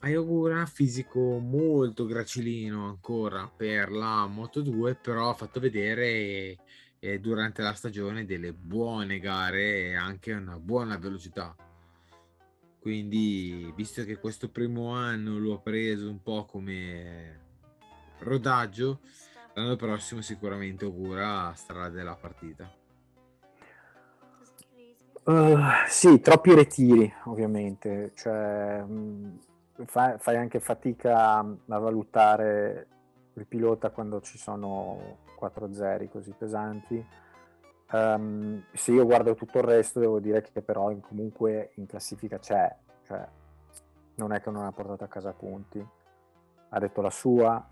A: Ayogura fisico molto gracilino ancora per la Moto2 però ha fatto vedere eh, durante la stagione delle buone gare e anche una buona velocità quindi, visto che questo primo anno l'ho preso un po' come rodaggio, l'anno prossimo sicuramente augura starà della partita.
B: Uh, sì, troppi ritiri ovviamente, cioè, mh, fai, fai, anche fatica a valutare il pilota quando ci sono 4 zeri così pesanti. Um, se io guardo tutto il resto, devo dire che però in, comunque in classifica c'è, cioè non è che non ha portato a casa punti, ha detto la sua,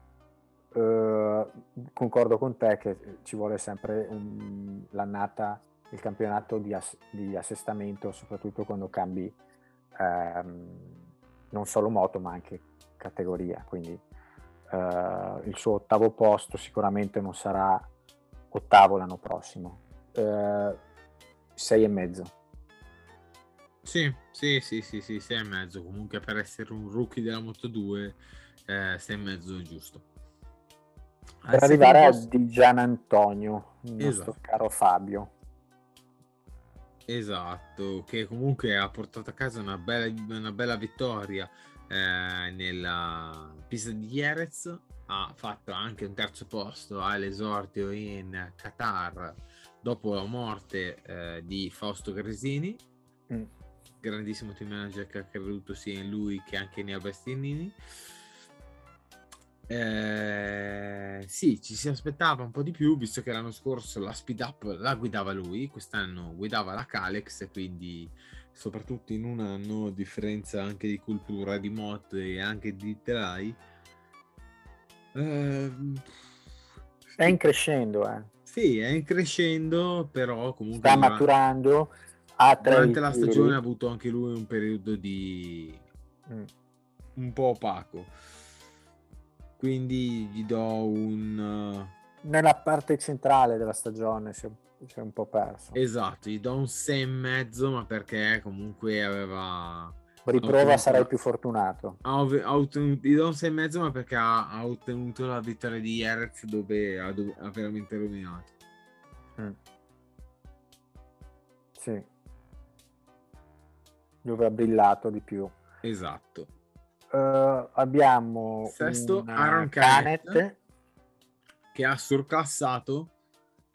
B: eh, concordo con te che ci vuole sempre un, l'annata, il campionato di, ass- di, assestamento, soprattutto quando cambi ehm, non solo moto ma anche categoria. Quindi eh, il suo ottavo posto sicuramente non sarà ottavo l'anno prossimo. Eh, sei e mezzo.
A: Sì, sì, sì, sì, sì, sei e mezzo. Comunque per essere un rookie della Moto 2, eh, sei e mezzo è giusto.
B: Per arrivare posto... a Di Gian Antonio, il nostro esatto. caro Fabio.
A: Esatto, che comunque ha portato a casa una bella, una bella vittoria eh, nella pista di Jerez, ha fatto anche un terzo posto all'esordio in Qatar dopo la morte eh, di Fausto Gresini, mm. grandissimo team manager che ha creduto sia in lui che anche in Bastianini. Eh, sì, ci si aspettava un po' di più, visto che l'anno scorso la speed up la guidava lui, quest'anno guidava la Calex, quindi soprattutto in un anno, differenza anche di cultura, di moto e anche di telai.
B: Eh, è in crescendo, eh.
A: Sì, è in crescendo, però comunque...
B: Sta maturando.
A: Ha durante la stagione ha avuto anche lui un periodo di... Mm. un po' opaco quindi gli do un...
B: Nella parte centrale della stagione si è, un po' perso.
A: Esatto, gli do un 6 e mezzo, ma perché comunque aveva...
B: Riprova sarai più fortunato.
A: Ha, ottenuto... Gli do un 6 e mezzo, ma perché ha, ha ottenuto la vittoria di Jerez dove ha, ha veramente rovinato. Mm.
B: Sì. Dove ha brillato di più.
A: Esatto
B: uh, abbiamo
A: Sesto, Aaron Canet che ha surclassato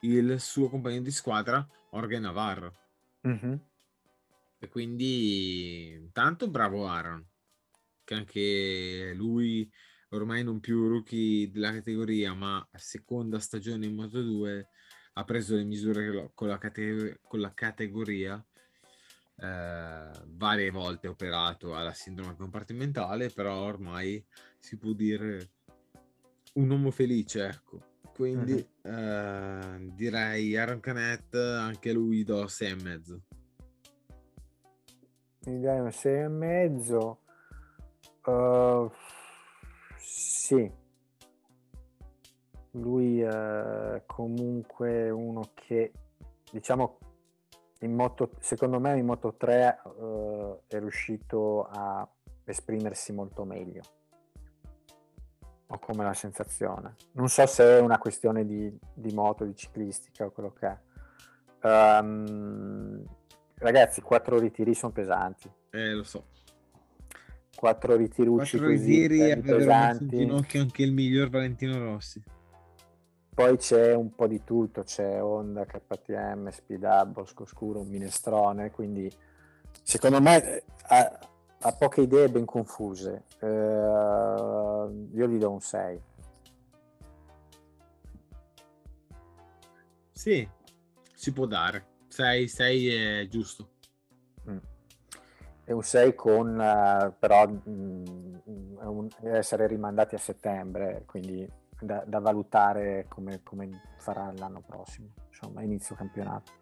A: il suo compagno di squadra Orge Navarro. Mm-hmm. E quindi tanto bravo Aaron, che anche lui ormai non più rookie della categoria, ma seconda stagione in Moto 2 ha preso le misure con la, cate- con la categoria eh, varie volte operato alla sindrome compartimentale, però ormai si può dire un uomo felice, ecco. Quindi uh-huh. eh, direi Aaron Canet, anche lui do 6 e mezzo.
B: Mi dai un 6 e mezzo. Uh, sì. Lui è comunque uno che diciamo in moto, secondo me in Moto 3 uh, è riuscito a esprimersi molto meglio. Ho come la sensazione. Non so se è una questione di, di moto, di ciclistica o quello che è. Um, ragazzi, quattro ritiri sono pesanti.
A: Eh, lo so.
B: Quattro ritirucci
A: quattro ritiri e pesanti. in ginocchio anche il miglior Valentino Rossi.
B: Poi c'è un po' di tutto, c'è Honda, KTM, Speed Up, Bosco Scuro, Minestrone, quindi secondo me eh, ha, ha poche idee ben confuse. Eh, io gli do un 6.
A: Sì, si può dare. 6, 6 è giusto.
B: Mm. È un 6 con uh, però mh, mm, un, deve essere rimandati a settembre, quindi da, da valutare come, come, farà l'anno prossimo, insomma, inizio campionato.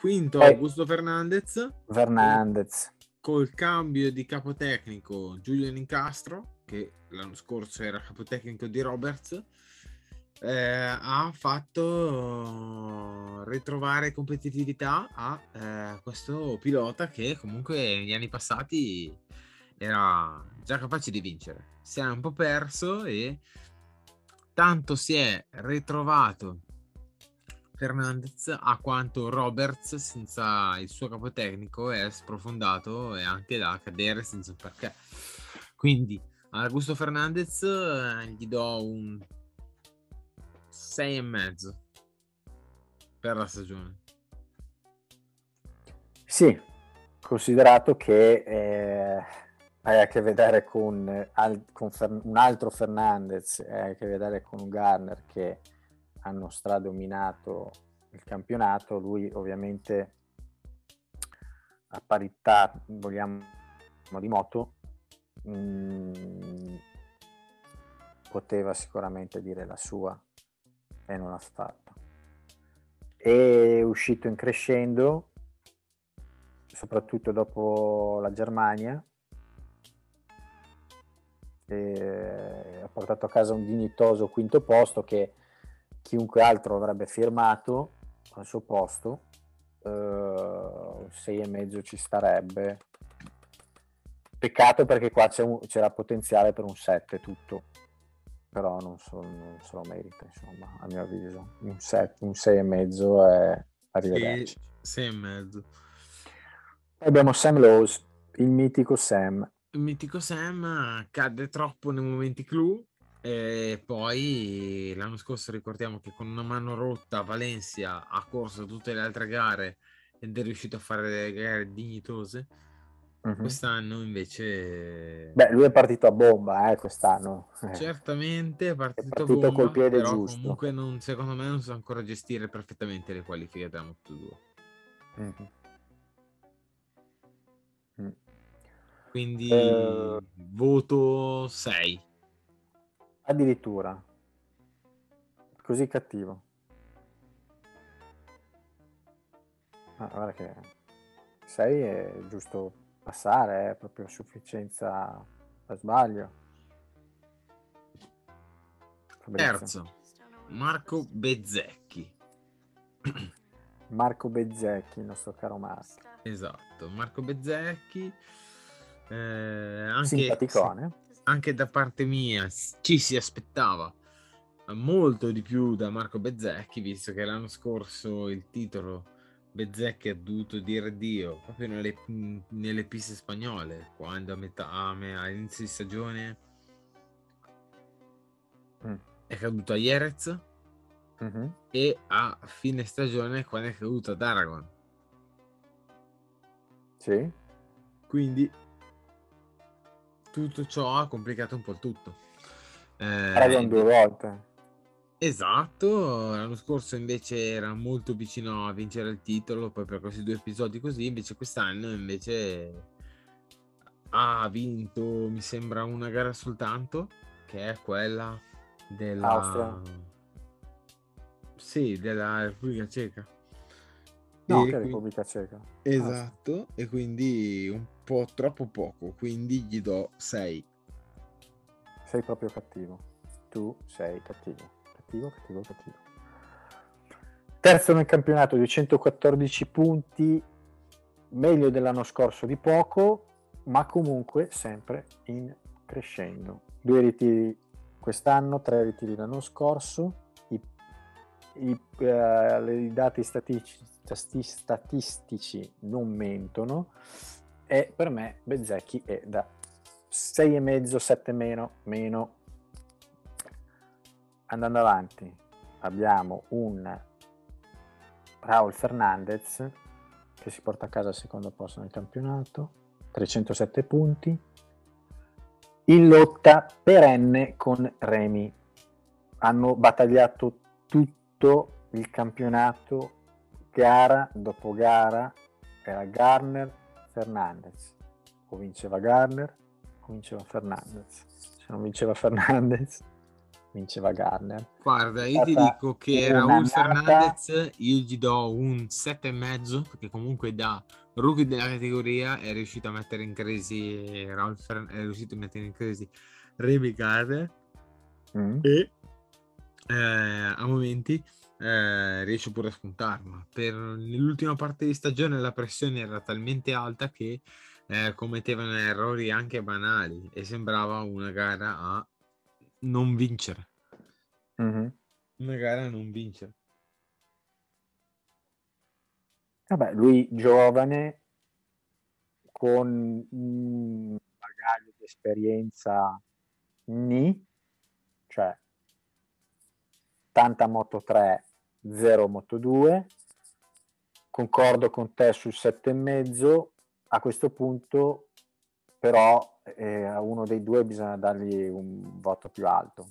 A: Quinto, Poi, Augusto Fernandez.
B: Fernandez.
A: Col cambio di capotecnico Giulio Incastro, che l'anno scorso era capotecnico di Roberts, eh, ha fatto ritrovare competitività a eh, questo pilota che comunque negli anni passati era già capace di vincere. Si è un po' perso e tanto si è ritrovato Fernandez a quanto Roberts senza il suo capo tecnico è sprofondato e anche da cadere senza perché quindi a Augusto Fernandez eh, gli do un 6 e mezzo. Per la stagione.
B: Sì considerato che eh hai a che vedere con, con Fer, un altro Fernandez, hai a che vedere con un Garner che hanno stradominato il campionato, lui ovviamente a parità, vogliamo, di moto, mh, mm, poteva sicuramente dire la sua e non l'ha fatto. È uscito in crescendo, soprattutto dopo la Germania, ha portato a casa un dignitoso quinto posto che chiunque altro avrebbe firmato al suo posto. Uh, sei e mezzo ci starebbe. Peccato perché qua c'era potenziale per un 7 tutto però non, so, non se lo merita, insomma, a mio avviso. Un 7, un 6 e mezzo è arrivederci.
A: 6 e mezzo.
B: Poi abbiamo Sam Lowe's, il mitico Sam.
A: Il mitico Sam cadde troppo nei momenti clou e poi l'anno scorso ricordiamo che con una mano rotta Valencia ha corso tutte le altre gare ed è riuscito a fare delle gare dignitose Uh-huh. Quest'anno invece...
B: Beh, lui è partito a bomba, eh, quest'anno.
A: Eh. Certamente è partito, è
B: partito
A: bomba,
B: col piede però giusto.
A: comunque non, secondo me non sa ancora gestire perfettamente le qualifiche della Moto2. Uh-huh. Quindi uh... voto 6.
B: Addirittura. Così cattivo. Ah, guarda che 6 è giusto passare, è proprio sufficienza a sbaglio.
A: Fabrizio. Terzo, Marco Bezzecchi.
B: Marco Bezzecchi, il nostro caro Marco.
A: Esatto, Marco Bezzecchi. Eh, anche,
B: Simpaticone.
A: Anche da parte mia ci si aspettava molto di più da Marco Bezzecchi, visto che l'anno scorso il titolo Bezzecchi ha dovuto dire Dio proprio nelle, nelle piste spagnole, quando a metà, all'inizio di stagione mm. è caduto a Jerez mm-hmm. e a fine stagione quando è caduto ad Aragon.
B: Sì.
A: Quindi tutto ciò ha complicato un po' il tutto.
B: Eh, Aragon due volte.
A: Esatto, l'anno scorso invece era molto vicino a vincere il titolo, poi per questi due episodi così, invece quest'anno invece ha vinto, mi sembra, una gara soltanto, che è quella della...
B: Austria.
A: Sì, della Repubblica Ceca.
B: No, che quindi... Repubblica Ceca.
A: Esatto, ah. e quindi un po' troppo poco, quindi gli do 6.
B: Sei proprio cattivo. Tu sei cattivo cattivo, cattivo, cattivo. Terzo nel campionato di 114 punti, meglio dell'anno scorso di poco, ma comunque sempre in crescendo. Due ritiri quest'anno, tre ritiri l'anno scorso. I, i, uh, I, dati statistici, statistici non mentono e per me Bezzecchi è da 6,5, 7 meno, meno andando avanti abbiamo un Raul Fernandez che si porta a casa al secondo posto nel campionato 307 punti in lotta perenne con Remy. Hanno battagliato tutto il campionato gara dopo gara. Era Garner Fernandez. O vinceva Garner o vinceva Fernandez. Se non vinceva Fernandez vinceva Garner.
A: Guarda, io ti dico che Raul Fernandez io gli do un 7,5 perché comunque da rookie della categoria è riuscito a mettere in crisi Raul Fern- è riuscito a mettere in crisi Remy Garner mm. e eh, a momenti eh, riesce pure a spuntarlo. Per l'ultima parte di stagione la pressione era talmente alta che eh, commettevano errori anche banali e sembrava una gara a non vincere.
B: Mm-hmm.
A: Una gara non vincere.
B: Vabbè, lui giovane, con un bagaglio di esperienza ni, cioè tanta Moto 3, 0 Moto 2, concordo con te sul 7,5, a questo punto però eh, a uno dei due bisogna dargli un voto più alto.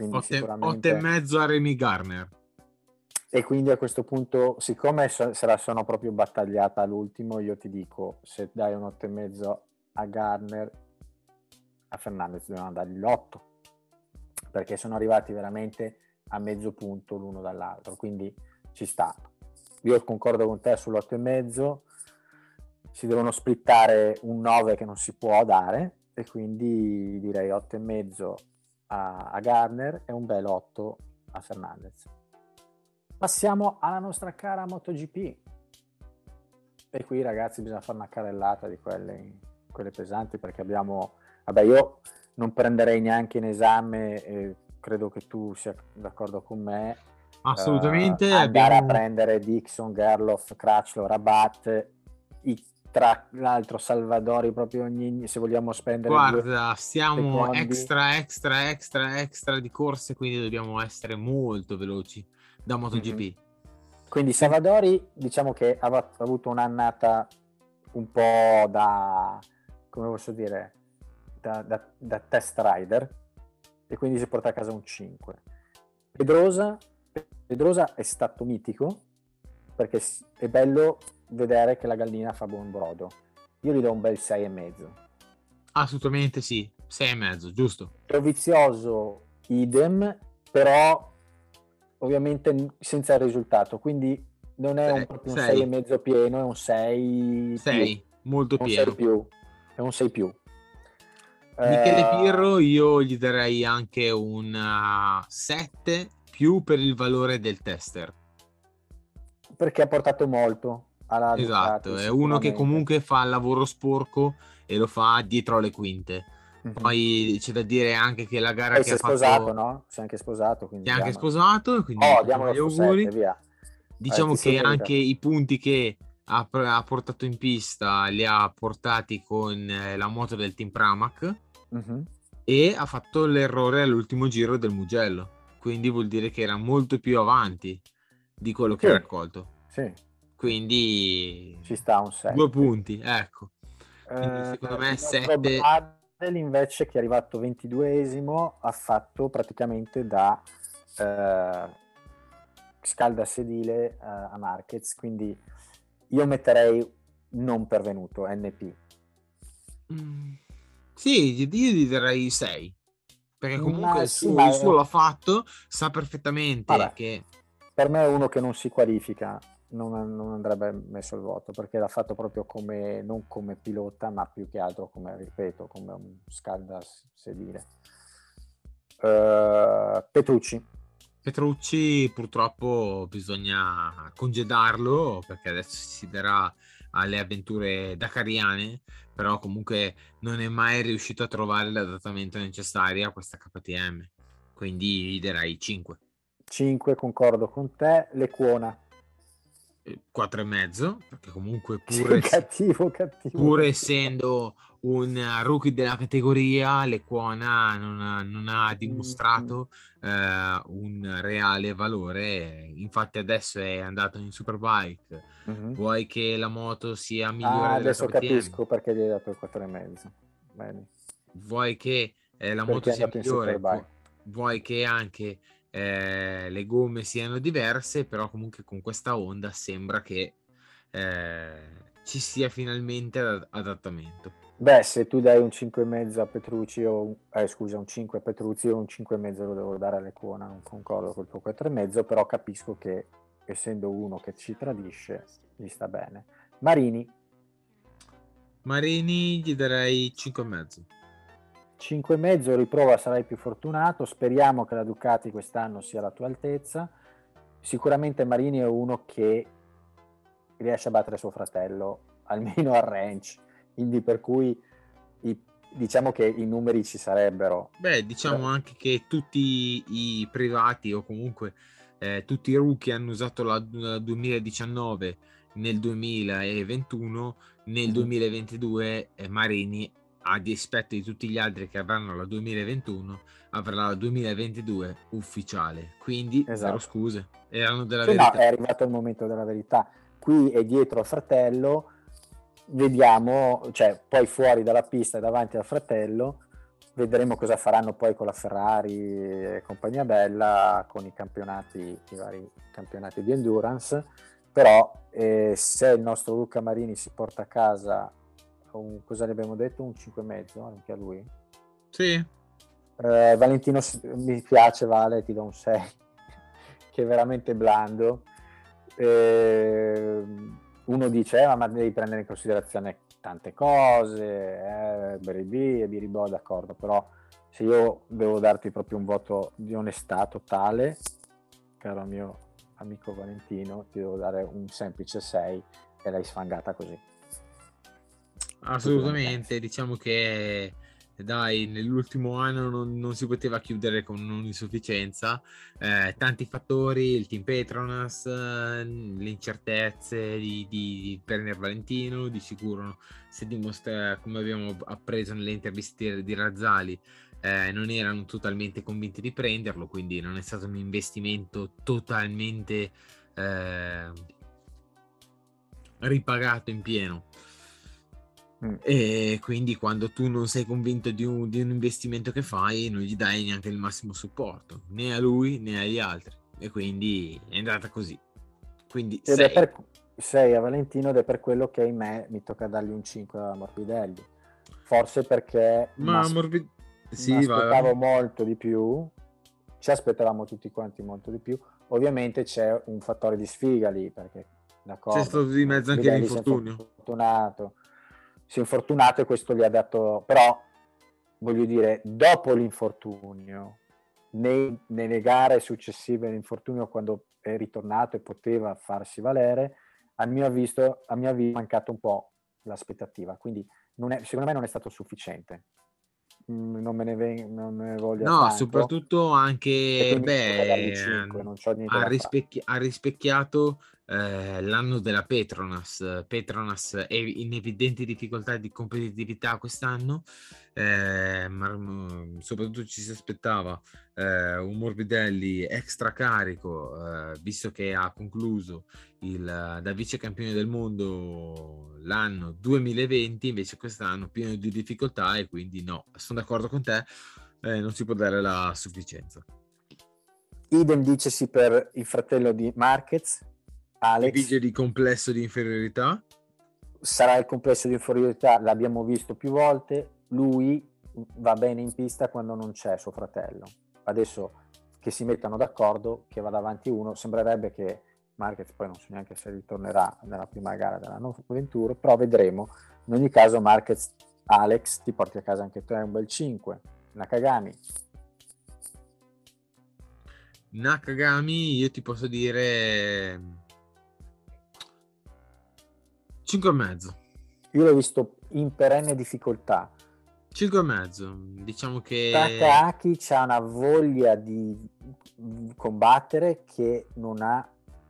B: Quindi 8,
A: sicuramente... e mezzo a Remy Garner.
B: E quindi a questo punto, siccome se la sono proprio battagliata all'ultimo, io ti dico, se dai un 8,5 a Garner, a Fernandez devono dargli l'8. perché sono arrivati veramente a mezzo punto l'uno dall'altro, quindi ci sta. Io concordo con te sull'8,5, si devono splittare un 9 che non si può dare e quindi direi 8,5 a, a Gardner e un bel 8 a Fernandez. Passiamo alla nostra cara MotoGP. E qui ragazzi bisogna fare una carrellata di quelle, quelle pesanti perché abbiamo... Vabbè, io non prenderei neanche in esame, e credo che tu sia d'accordo con me,
A: Assolutamente.
B: Uh, andare abbiamo... a prendere Dixon, Gerloff, Crutchlow, Rabat, tra l'altro Salvadori proprio ogni, se vogliamo spendere
A: guarda stiamo secondi. extra extra extra extra di corse quindi dobbiamo essere molto veloci da MotoGP mm-hmm.
B: quindi Salvadori diciamo che ha avuto un'annata un po' da come posso dire da, da, da test rider e quindi si porta a casa un 5 Pedrosa Pedrosa è stato mitico perché è bello vedere che la gallina fa buon brodo. Io gli do un bel 6,5.
A: Assolutamente sì, 6,5, giusto.
B: Provizioso idem, però ovviamente senza il risultato, quindi non è un, proprio un 6,5 pieno, è un 6
A: 6, molto
B: un
A: pieno.
B: 6 più. È un 6 più.
A: Michele eh, Pirro io gli darei anche un 7 più per il valore del tester.
B: Perché ha portato molto
A: alla Esatto, è uno che comunque fa il lavoro sporco e lo fa dietro le quinte. Mm-hmm. Poi c'è da dire anche che la gara
B: Poi
A: che ha
B: sposato,
A: fatto...
B: no? Sei anche sposato, quindi...
A: Sei anche sposato, quindi
B: oh, diamo gli auguri. 7, via.
A: Diciamo eh, che anche i punti che ha, ha, portato in pista li ha portati con eh, la moto del team Pramac mm-hmm. e ha fatto l'errore all'ultimo giro del Mugello quindi vuol dire che era molto più avanti di quello che
B: sì.
A: ha raccolto.
B: Sì.
A: Quindi
B: ci sta un 7.
A: Due punti, ecco. Quindi,
B: eh,
A: secondo me 7
B: invece che è arrivato 22esimo ha fatto praticamente da eh, scalda sedile eh, a Marquez, quindi io metterei non pervenuto, NP.
A: Mm. Sì, io gli darei 6 perché comunque il suo, il suo l'ha fatto, sa perfettamente Vabbè, che...
B: Per me è uno che non si qualifica, non, non, andrebbe messo il voto, perché l'ha fatto proprio come, non come pilota, ma più che altro come, ripeto, come un scalda sedile. Uh, Petrucci.
A: Petrucci purtroppo bisogna congedarlo perché adesso si darà alle avventure dakariane, però comunque non è mai riuscito a trovare l'adattamento necessario a questa KTM, quindi gli darei 5.
B: 5, concordo con te, l'Equona.
A: 4 e mezzo, perché comunque pure,
B: cattivo, cattivo.
A: pur essendo un rookie della categoria, l'Equona non, non ha dimostrato mm. eh, un reale valore. Infatti, adesso è andato in Superbike. Mm-hmm. Vuoi che la moto sia migliore? Ah,
B: adesso capisco perché gli hai dato il 4 e mezzo. Bene.
A: Vuoi che eh, la perché moto sia migliore? Vuoi che anche eh, le gomme siano diverse, però comunque con questa onda sembra che eh, ci sia finalmente ad- adattamento.
B: Beh, se tu dai un 5,5 a Petrucci o eh, scusa, un 5 a Petrucci o un 5,5 lo devo dare alle Cuona, non concordo col tuo 4,5, però capisco che essendo uno che ci tradisce, gli sta bene. Marini.
A: Marini gli darei 5,5.
B: 5,5 riprova sarai più fortunato, speriamo che la Ducati quest'anno sia alla tua altezza. Sicuramente Marini è uno che riesce a battere suo fratello, almeno al ranch, quindi per cui i, diciamo che i numeri ci sarebbero.
A: Beh, diciamo anche che tutti i privati o comunque eh, tutti i rookie hanno usato la, la 2019 nel 2021, nel 2022 eh, Marini a dispetto di tutti gli altri che avranno la 2021 avrà la 2022 ufficiale. Quindi esatto. scuse erano della sì, verità.
B: no, è arrivato il momento della verità. Qui è dietro al fratello vediamo cioè poi fuori dalla pista e davanti al fratello vedremo cosa faranno poi con la Ferrari e compagnia bella con i campionati i vari campionati di endurance. Però eh, se il nostro Luca Marini si porta a casa un, cosa ne abbiamo detto? Un 5,5 anche a lui?
A: Sì.
B: Uh, Valentino mi piace, Vale, ti do un 6, che è veramente blando. Eh, uno dice, eh, ma devi prendere in considerazione tante cose, eh, Beribì e Biribò, d'accordo, però se io devo darti proprio un voto di onestà totale, caro mio amico Valentino, ti devo dare un semplice 6 e l'hai sfangata così.
A: Assolutamente, diciamo che dai, nell'ultimo anno non, non, si poteva chiudere con un'insufficienza. Eh, tanti fattori, il team Petronas, eh, le incertezze di, di, di prendere Valentino, di sicuro si dimostra, come abbiamo appreso nelle interviste di Razzali, eh, non erano totalmente convinti di prenderlo, quindi non è stato un investimento totalmente eh, ripagato in pieno. Mm. E quindi quando tu non sei convinto di un, di un, investimento che fai, non gli dai neanche il massimo supporto, né a lui né agli altri. E quindi è andata così. Quindi
B: sei. Per, sei a Valentino ed è per quello che ahimè mi tocca dargli un 5 a Morbidelli. Forse perché
A: Ma Morbid...
B: sì, aspettavo molto di più, ci aspettavamo tutti quanti molto di più. Ovviamente c'è un fattore di sfiga lì, perché d'accordo,
A: c'è stato di mezzo anche l'infortunio.
B: Fortunato si è infortunato e questo gli ha dato, però voglio dire, dopo l'infortunio, nei, nelle gare successive all'infortunio, quando è ritornato e poteva farsi valere, a mio avviso, a mio avviso è mancato un po' l'aspettativa, quindi è, secondo me non è stato sufficiente. Mm, non me ne, ve- non me ne voglio
A: no tanto. soprattutto anche beh, 5, ha, rispecchi- ha, rispecchiato eh, l'anno della Petronas. Petronas è in evidenti difficoltà di competitività quest'anno, eh, ma mm, soprattutto ci si aspettava eh, un Morbidelli extra carico, eh, visto che ha concluso il, da vice campione del mondo l'anno 2020, invece quest'anno pieno di difficoltà e quindi no, sono d'accordo con te, eh, non si può dare la sufficienza.
B: Idem dicesi per il fratello di Marquez,
A: Alex. Dice di complesso di inferiorità?
B: Sarà il complesso di inferiorità, l'abbiamo visto più volte. Lui va bene in pista quando non c'è suo fratello. Adesso che si mettano d'accordo, che vada avanti uno, sembrerebbe che Marquez poi non so neanche se ritornerà nella prima gara dell'anno 21, però vedremo. In ogni caso Marquez, Alex, ti porti a casa anche te un bel 5. Nakagami.
A: Nakagami, io ti posso dire 5 e mezzo.
B: Io l'ho visto in perenne difficoltà.
A: 5 e mezzo, diciamo che...
B: Takaki ha una voglia di combattere che non ha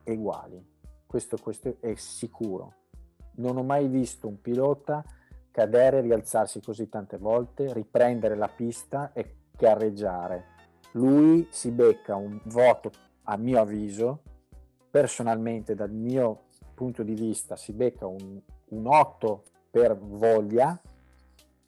B: uguali. Questo, questo è sicuro. Non ho mai visto un pilota cadere, rialzarsi così tante volte, riprendere la pista e gareggiare. Lui si becca un voto, a mio avviso, personalmente dal mio punto di vista si becca un, un 8 per voglia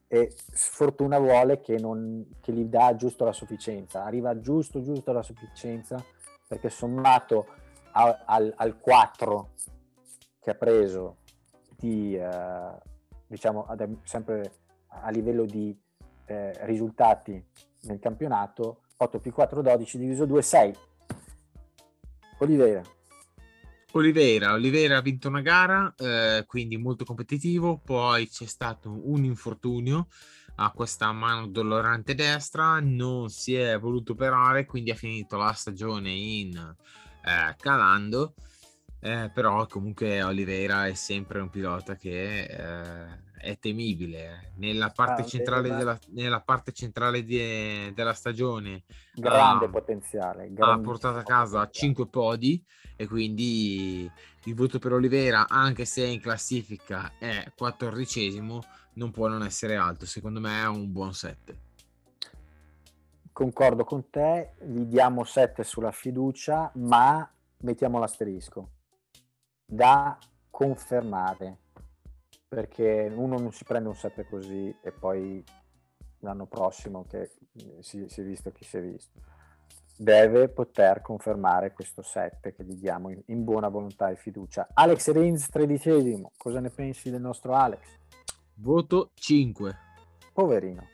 B: e sfortuna vuole che, non, che gli dà giusto la sufficienza, arriva giusto giusto alla sufficienza perché sommato a, al, al, 4 che ha preso di, eh, diciamo ad, sempre a livello di eh, risultati nel campionato 8 più 4 12 diviso 2 6 Oliveira
A: Oliveira, Oliveira ha vinto una gara, eh, quindi molto competitivo, poi c'è stato un infortunio a questa mano dolorante destra, non si è voluto operare, quindi ha finito la stagione in eh, calando, eh, però comunque Oliveira è sempre un pilota che eh, è temibile. Nella parte ah, centrale, della, nella parte centrale di, della stagione
B: grande ha, potenziale,
A: ha portato a casa 5 podi e quindi il voto per Oliveira, anche se in classifica è quattordicesimo, non può non essere alto. Secondo me è un buon 7.
B: Concordo con te, gli diamo 7 sulla fiducia, ma mettiamo l'asterisco. Da confermare, perché uno non si prende un 7 così e poi l'anno prossimo che si, si è visto chi si è visto deve poter confermare questo 7 che gli diamo in, in buona volontà e fiducia. Alex Rins, tredicesimo, cosa ne pensi del nostro Alex?
A: Voto 5.
B: Poverino.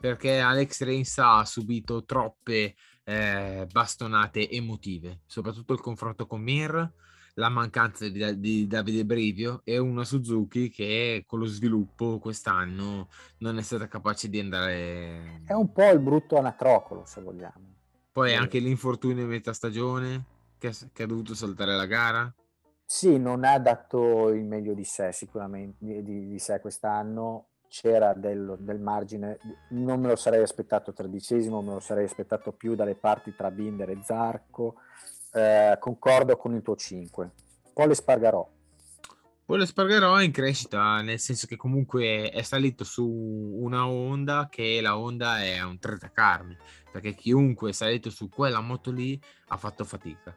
A: perché Alex Reigns ha subito troppe eh, bastonate emotive, soprattutto il confronto con Mir, la mancanza di, di, Davide Brivio e una Suzuki che con lo sviluppo quest'anno non è stata capace di andare...
B: È un po' il brutto anatrocolo, se vogliamo.
A: Poi eh. anche l'infortunio in metà stagione che, che ha dovuto saltare la gara.
B: Sì, non ha dato il meglio di sé sicuramente, di, di sé quest'anno. C'era del, del, margine, non me lo sarei aspettato tredicesimo, me lo sarei aspettato più dalle parti tra Binder e Zarco. Eh, concordo con il tuo 5. Poi le Spargarò.
A: Poi le Spargarò è in crescita, nel senso che comunque è salito su una Honda che la Honda è un trentacarne, perché chiunque è salito su quella moto lì ha fatto fatica.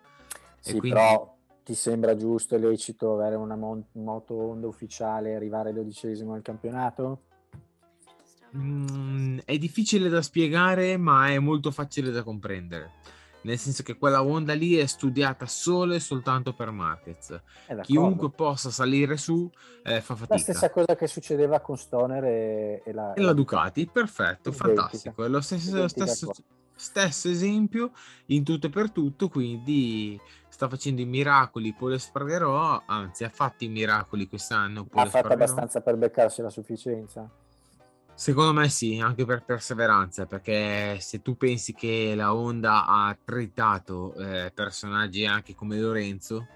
B: Sì, quindi... però ti sembra giusto e lecito avere una mon- moto Honda ufficiale e arrivare dodicesimo al campionato?
A: Mm, è difficile da spiegare, ma è molto facile da comprendere nel senso che quella onda lì è studiata solo e soltanto per Marquez. Chiunque possa salire su eh, fa fatica.
B: La stessa cosa che succedeva con Stoner e, e, la,
A: e la, Ducati, perfetto, identica. fantastico. È lo stesso, stesso, stesso, esempio in tutto e per tutto, quindi sta facendo i miracoli Pole Spargherò, anzi ha fatto i miracoli quest'anno.
B: Pole ha fatto abbastanza per beccarsi la sufficienza?
A: Secondo me sì, anche per perseveranza, perché se tu pensi che la Honda ha tritato eh, personaggi anche come Lorenzo,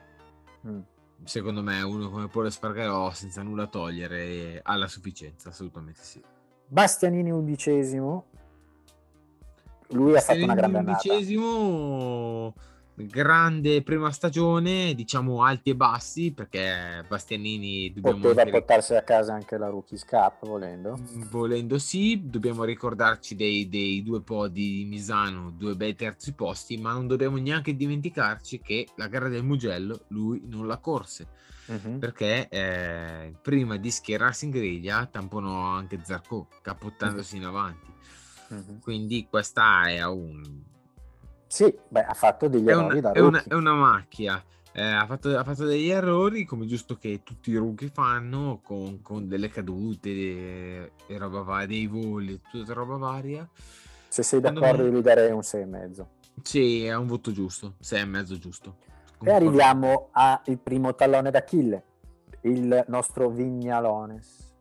A: mm. secondo me uno come Paolo Spargarò senza nulla togliere ha la sufficienza, assolutamente sì.
B: Bastianini undicesimo, lui ha fatto una grande
A: undicesimo... annata grande prima stagione, diciamo alti e bassi, perché Bastianini
B: dobbiamo poteva anche... portarsi a casa anche la Rookies Cup volendo.
A: Mm, volendo sì, dobbiamo ricordarci dei, dei due podi di Misano, due bei terzi posti, ma non dobbiamo neanche dimenticarci che la gara del Mugello lui non la corse. Uh-huh. Perché eh, prima di schierarsi in griglia tamponò anche Zarco capottandosi uh-huh. in avanti. Uh-huh. Quindi questa è un,
B: sì, beh, ha fatto degli
A: è
B: errori
A: una, da è una, è una macchia. Eh, ha, fatto, ha, fatto, degli errori come giusto che tutti i rookie fanno con, con delle cadute e, e roba varia, dei voli, tutta roba varia.
B: Se sei d'accordo, me... gli darei un 6,5.
A: Sì, è un voto giusto, 6,5 giusto.
B: E arriviamo al primo tallone d'Achille, il nostro Vignalones.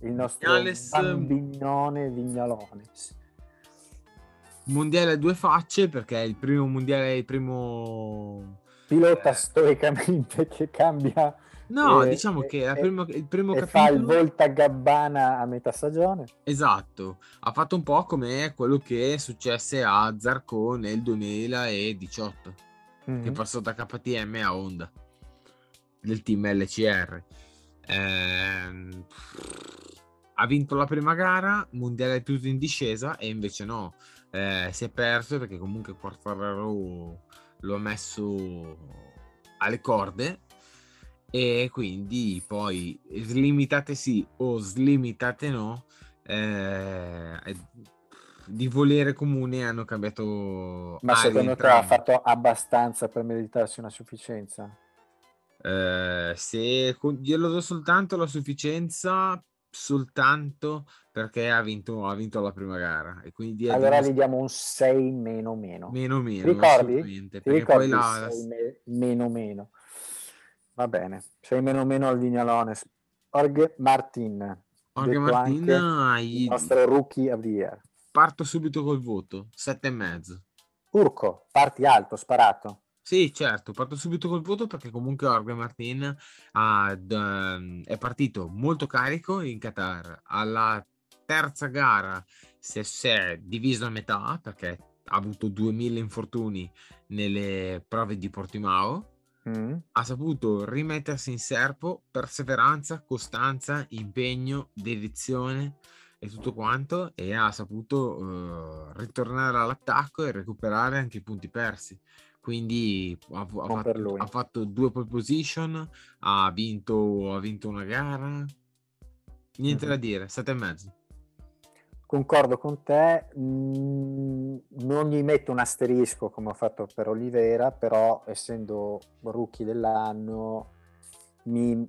B: Il nostro Vignales... bambinone Vignalones
A: mondiale a due facce perché è il primo mondiale, il primo
B: pilota eh... storicamente che cambia.
A: No, eh, diciamo che è primo, il primo
B: capitolo... fa il volta gabbana a metà stagione.
A: Esatto, ha fatto un po' come quello che successe a Zarco nel 2018, mm-hmm. che passò da KTM a Honda del team LCR. Eh, ha vinto la prima gara, mondiale tutto in discesa e invece no eh, si è perso perché comunque Quartararo lo ha messo alle corde e quindi poi slimitate sì o slimitate no eh, di volere comune hanno cambiato
B: ma secondo te ha fatto abbastanza per meritarsi una sufficienza?
A: Eh, se glielo do soltanto la sufficienza soltanto perché ha vinto, ha vinto la prima gara. E quindi
B: allora gli diamo un 6 meno meno.
A: Meno meno,
B: ricordi? Ti ricordi la... me- meno meno. Va bene, 6 meno meno al Vignalones. Orge Martin.
A: Orge Martin,
B: il nostro rookie of the year.
A: Parto subito col voto, 7 e mezzo.
B: Urco, parti alto, sparato.
A: Sì, certo, parto subito col voto perché comunque Jorge Martin ha, d- è partito molto carico in Qatar. Alla terza gara si è, si è diviso a metà perché ha avuto 2000 infortuni nelle prove di Portimao. Mm. Ha saputo rimettersi in serpo, perseveranza, costanza, impegno, dedizione e tutto quanto e ha saputo uh, ritornare all'attacco e recuperare anche i punti persi quindi ha, ha, fatto, ha, fatto, due pole position, ha vinto, ha vinto una gara, niente mm-hmm. da dire, sette e mezzo.
B: Concordo con te, mm, non gli metto un asterisco come ho fatto per Olivera, però essendo rookie dell'anno mi,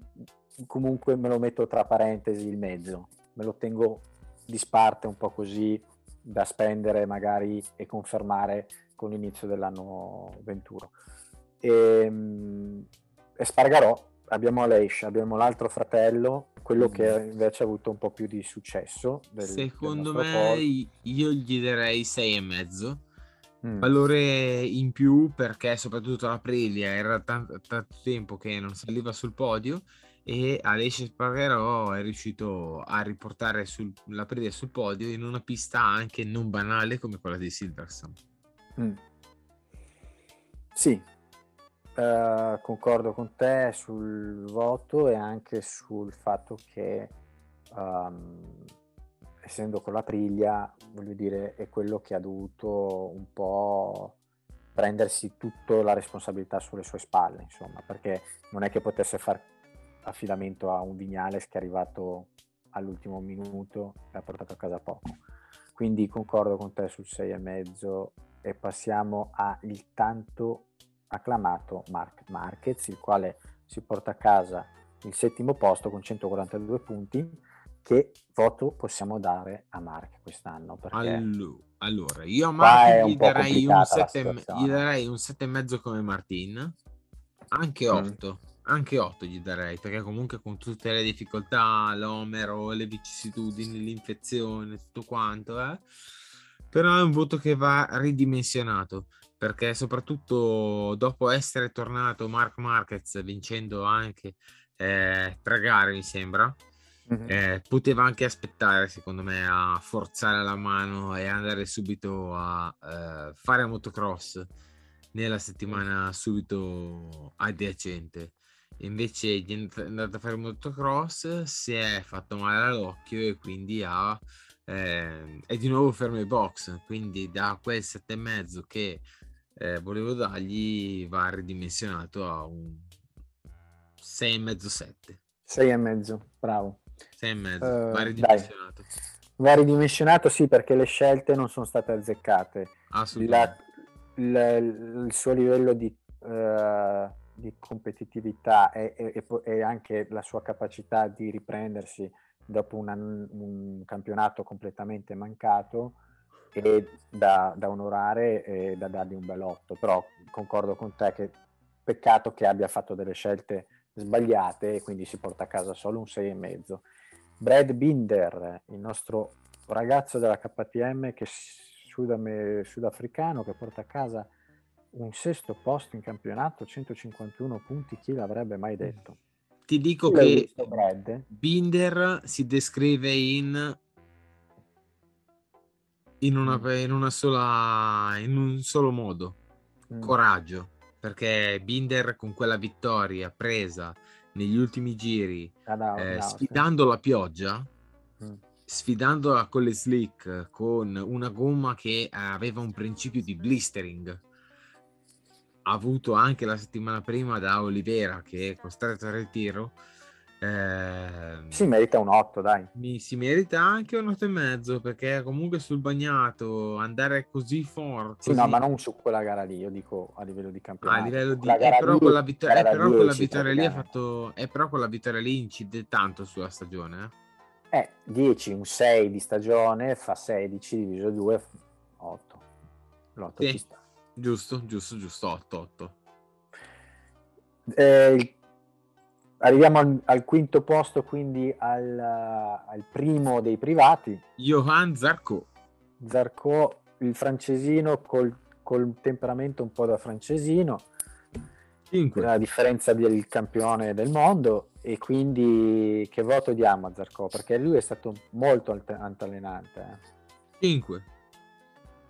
B: comunque me lo metto tra parentesi il mezzo, me lo tengo disparte un po' così da spendere magari e confermare con l'inizio dell'anno 21. E, ehm, e Spargarò, abbiamo Leish, abbiamo l'altro fratello, quello che mm. invece ha avuto un po' più di successo.
A: Del, Secondo del me pol. io gli darei 6,5. Mm. Valore in più perché soprattutto l'Aprilia era tanto, tanto tempo che non saliva sul podio e Alessio Spargarò è riuscito a riportare sul, l'Aprilia sul podio in una pista anche non banale come quella di Silverstone. Mm.
B: Sì, eh, concordo con te sul voto e anche sul fatto che um, essendo con la Priglia, voglio dire, è quello che ha dovuto un po' prendersi tutta la responsabilità sulle sue spalle, insomma, perché non è che potesse fare affidamento a un Vignales che è arrivato all'ultimo minuto e ha portato a casa poco. Quindi concordo con te sul 6,5 e passiamo al tanto acclamato Mark Marquez, il quale si porta a casa il settimo posto con 142 punti. Che voto possiamo dare a Mark quest'anno?
A: Perché allora, io a Mark gli darei, un sette, gli darei un 7,5 come Martin, anche 8. Mm. Anche 8 gli darei, perché comunque con tutte le difficoltà, l'omero, le vicissitudini, l'infezione, tutto quanto, eh? Però è un voto che va ridimensionato perché soprattutto dopo essere tornato Mark Marquez vincendo anche eh, tre gare mi sembra mm-hmm. eh, poteva anche aspettare secondo me a forzare la mano e andare subito a eh, fare motocross nella settimana subito adiacente invece è andato a fare motocross si è fatto male all'occhio e quindi ha eh, è di nuovo fermo ai box quindi da quel sette e mezzo che eh, volevo dargli va ridimensionato a un 6,5-7.
B: 6,5, bravo.
A: 6,5, uh, va ridimensionato. Dai.
B: Va ridimensionato sì perché le scelte non sono state azzeccate. Assolutamente. La, il, il suo livello di, uh, di competitività e, e, e, anche la sua capacità di riprendersi dopo una, un campionato completamente mancato e da, da onorare e da dargli un bell'otto, però concordo con te che peccato che abbia fatto delle scelte sbagliate e quindi si porta a casa solo un 6,5. Brad Binder, il nostro ragazzo della KTM che sudame, sudafricano che porta a casa un sesto posto in campionato, 151 punti, chi l'avrebbe mai detto?
A: Ti dico che Binder si descrive in in una, mm. in una sola in un solo modo mm. coraggio perché Binder con quella vittoria presa negli ultimi giri ah, no, eh, no, sfidando sì. la pioggia mm. sfidandola con le slick con una gomma che aveva un principio di blistering avuto anche la settimana prima da Olivera che è costretto al ritiro
B: eh, si merita un 8, dai.
A: Mi, si merita anche un 8 e mezzo perché comunque sul bagnato andare così forte.
B: Sì, no, ma non su quella gara lì, io dico a livello di campionato.
A: a livello di... Eh, però lì, quella, vittor- eh, però quella vittoria lì ha fatto... Eh, però quella vittoria lì incide tanto sulla stagione.
B: Eh, eh 10, un 6 di stagione fa 16 diviso 2, 8. L'8 sì. ci sta.
A: Giusto, giusto, giusto, 8, 8.
B: Eh, Arriviamo al, al, quinto posto, quindi al, al, primo dei privati.
A: Johan Zarco.
B: Zarco, il francesino col, col temperamento un po' da francesino. 5. La differenza del campione del mondo e quindi che voto diamo a Zarco? Perché lui è stato molto altalenante.
A: 5.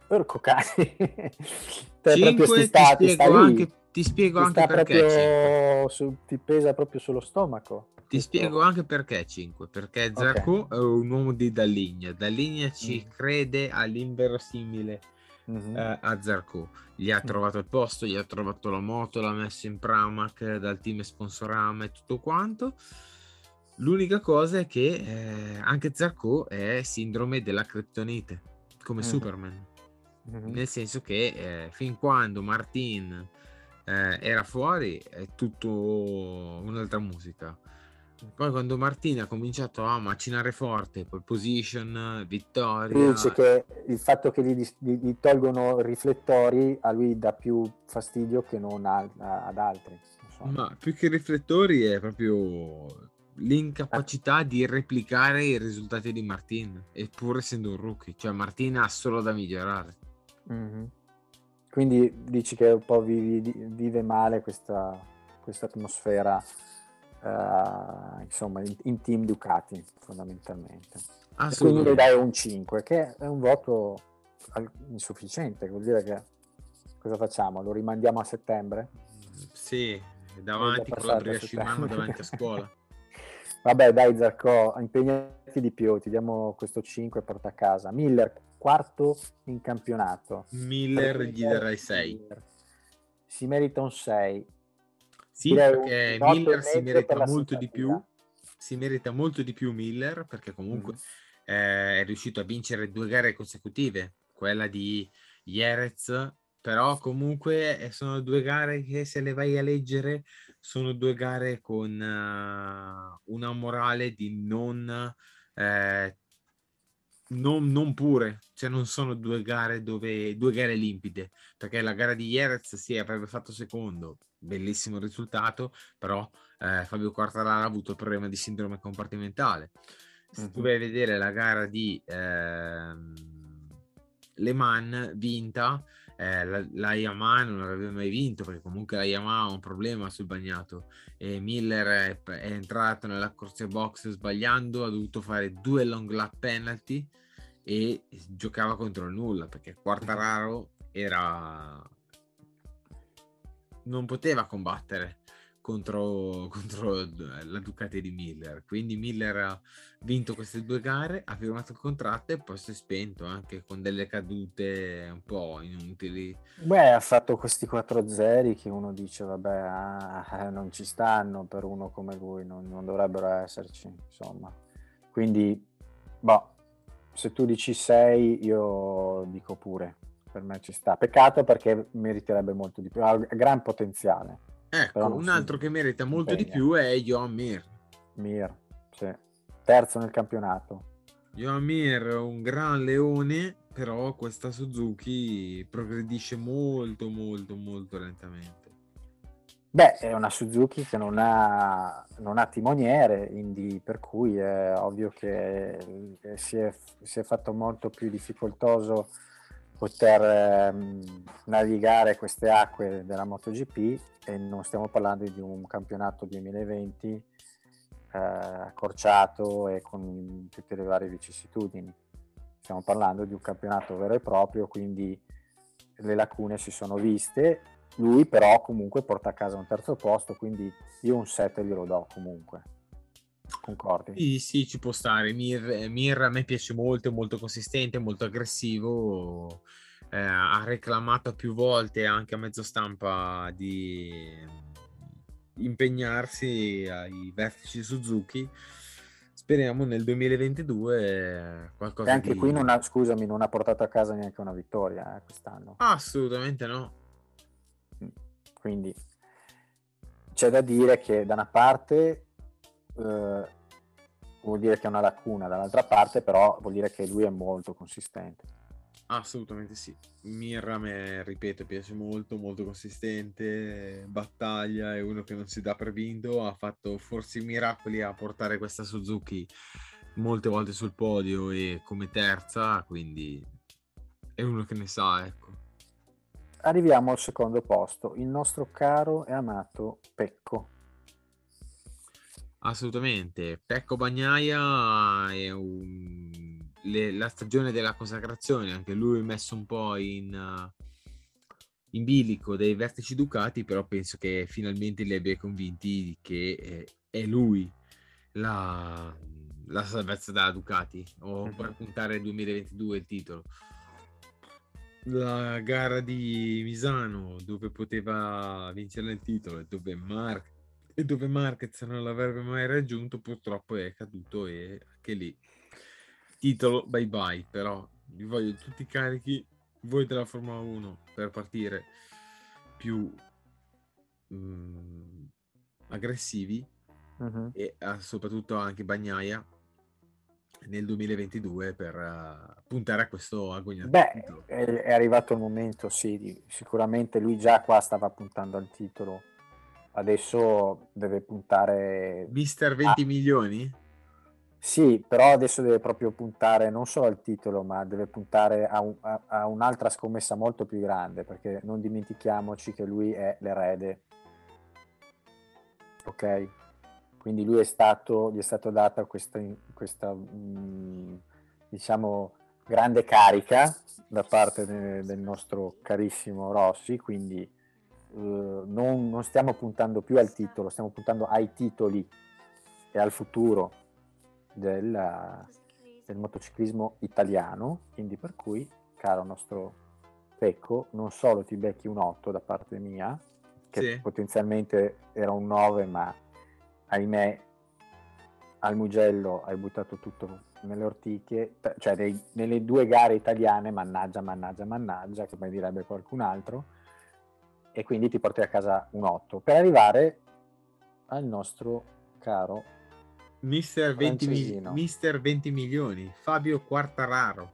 B: Porco cane.
A: 5 sta, ti spiego anche ti spiego anche perché
B: su, ti pesa proprio sullo stomaco.
A: Ti questo... spiego anche perché 5, perché Zarco okay. è un uomo di Dalligna. Dalligna ci mm. crede all'inverosimile mm-hmm. eh, a Zarco. Gli ha mm. trovato il posto, gli ha trovato la moto, l'ha messo in Pramac dal team Sponsorama e tutto quanto. L'unica cosa è che eh, anche Zarco è sindrome della criptonite, come mm-hmm. Superman. Mm-hmm. Nel senso che eh, fin quando Martin eh, era fuori è tutto un'altra musica. Poi quando Martina ha cominciato a macinare forte, pole position, vittoria...
B: Dice che il fatto che gli, gli, tolgono riflettori a lui dà più fastidio che non a, a, ad altri.
A: So. Ma più che riflettori è proprio l'incapacità di replicare i risultati di Martin, eppure essendo un rookie. Cioè Martin ha solo da migliorare.
B: Mm-hmm. Quindi dici che un po' vivi, vive male questa, questa atmosfera uh, insomma in, in, team Ducati fondamentalmente. Quindi le dai un 5 che è un voto insufficiente, vuol dire che cosa facciamo? Lo rimandiamo a settembre?
A: Sì, davanti con la Shimano davanti a scuola.
B: Vabbè, dai Zarco, impegnati di più, ti diamo questo 5 e porta a casa. Miller, quarto in campionato.
A: Miller gli darai 6.
B: Si merita un 6.
A: Sì, perché Miller si merita molto di più. Si merita molto di più Miller perché comunque mm. eh, è riuscito a vincere due gare consecutive, quella di Jerez, però comunque eh, sono due gare che se le vai a leggere sono due gare con uh, una morale di non, eh, non, non, pure, cioè non sono due gare dove due gare limpide, perché la gara di Jerez sì avrebbe fatto secondo, bellissimo risultato, però eh, Fabio Quartararo ha avuto il problema di sindrome compartimentale. Se uh-huh. tu vai a vedere la gara di eh, Le Mans vinta, eh, la, la, Yamaha non avrebbe mai vinto perché comunque la Yamaha ha un problema sul bagnato. E Miller è, è entrato nella corsia box sbagliando, ha dovuto fare due long lap penalty e giocava contro il nulla perché Quartararo era non poteva combattere contro, contro la Ducati di Miller. Quindi Miller ha vinto queste due gare, ha firmato il contratto e poi si è spento anche con delle cadute un po' inutili.
B: Beh, ha fatto questi 4-0 che uno dice, vabbè, ah, non ci stanno per uno come lui, non, non dovrebbero esserci, insomma. Quindi, boh, se tu dici 6, io dico pure, per me ci sta. Peccato perché meriterebbe molto di più, ha gran potenziale.
A: Ecco, un altro che merita molto impegna. di più è Johan Mir.
B: Mir, sì. Terzo nel campionato.
A: Johan Mir è un gran leone, però questa Suzuki progredisce molto, molto, molto lentamente.
B: Beh, è una Suzuki che non ha, non ha timoniere, quindi per cui è ovvio che si è, si è fatto molto più difficoltoso poter ehm, navigare queste acque della MotoGP e non stiamo parlando di un campionato 2020 eh, accorciato e con tutte le varie vicissitudini. Stiamo parlando di un campionato vero e proprio, quindi le lacune si sono viste. Lui però comunque porta a casa un terzo posto, quindi io un 7 glielo do comunque. Concordi?
A: Sì, sì, ci può stare. Mir, Mir a me piace molto, è molto consistente, molto aggressivo. Eh, ha reclamato più volte anche a mezzo stampa di impegnarsi ai vertici Suzuki. Speriamo nel 2022 qualcosa
B: e anche
A: di...
B: qui non ha, scusami, non ha portato a casa neanche una vittoria eh, quest'anno.
A: Assolutamente no.
B: Quindi c'è da dire che da una parte eh, vuol dire che è una lacuna, dall'altra parte però vuol dire che lui è molto consistente.
A: Assolutamente sì. Mir a me, ripeto, piace molto, molto consistente, battaglia, è uno che non si dà per vinto, ha fatto forse miracoli a portare questa Suzuki molte volte sul podio e come terza, quindi è uno che ne sa, ecco.
B: Arriviamo al secondo posto, il nostro caro e amato Pecco.
A: Assolutamente. Pecco Bagnaia è un... Le, la stagione della consacrazione, anche lui messo un po' in, uh, in bilico dai vertici Ducati, però penso che finalmente li abbia convinti che è, è lui la, la salvezza della Ducati o mm-hmm. per puntare al 2022 il titolo. La gara di Misano dove poteva vincere il titolo e dove Mark e dove Marquez non l'avrebbe mai raggiunto purtroppo è caduto e anche lì titolo bye bye però vi voglio tutti carichi voi della Formula 1 per partire più mh, mm, aggressivi uh-huh. e uh, soprattutto anche Bagnaia nel 2022 per uh, puntare a questo agognato.
B: Beh, è, è, arrivato il momento, sì, di, sicuramente lui già qua stava puntando al titolo, adesso deve puntare...
A: Mister 20 a... milioni?
B: Sì, però adesso deve proprio puntare non solo al titolo, ma deve puntare a, un, a, a un'altra scommessa molto più grande, perché non dimentichiamoci che lui è l'erede. Ok? Quindi lui è stato, gli è stata data questa, questa mh, mm, diciamo, grande carica da parte de, del nostro carissimo Rossi, quindi non, non stiamo puntando più al titolo, stiamo puntando ai titoli e al futuro del, del motociclismo italiano, quindi per cui, caro nostro Pecco, non solo ti becchi un 8 da parte mia, che sì. potenzialmente era un 9, ma ahimè al Mugello hai buttato tutto nelle ortiche, cioè dei, nelle due gare italiane, mannaggia, mannaggia, mannaggia, come direbbe qualcun altro, e quindi ti porti a casa un 8 per arrivare al nostro caro
A: Mister 20, mi- Mister 20 milioni, Fabio Quartararo.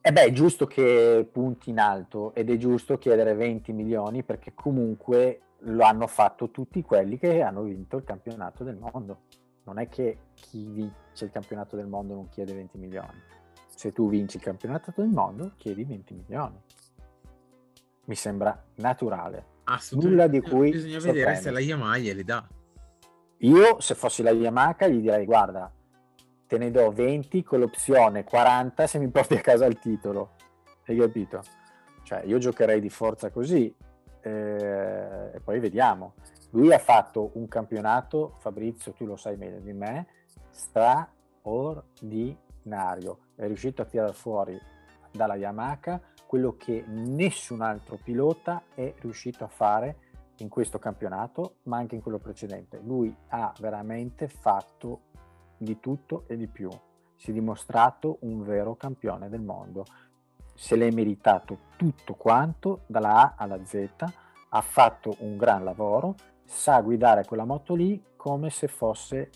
B: E beh, è giusto che punti in alto ed è giusto chiedere 20 milioni perché comunque lo hanno fatto tutti quelli che hanno vinto il campionato del mondo. Non è che chi vince il campionato del mondo non chiede 20 milioni. Se tu vinci il campionato del mondo, chiedi 20 milioni. Mi sembra naturale. Nulla di cui
A: bisogna vedere se la Yamaha glieli dà.
B: Io, se fossi la Yamaha, gli direi: Guarda, te ne do 20 con l'opzione 40 se mi porti a casa il titolo. Hai capito? Cioè, io giocherei di forza così eh, e poi vediamo. Lui ha fatto un campionato, Fabrizio, tu lo sai meglio di me, straordinario. È riuscito a tirare fuori dalla Yamaha quello che nessun altro pilota è riuscito a fare in questo campionato, ma anche in quello precedente. Lui ha veramente fatto di tutto e di più. Si è dimostrato un vero campione del mondo se l'è meritato tutto quanto, dalla A alla Z, ha fatto un gran lavoro, sa guidare quella moto lì come se fosse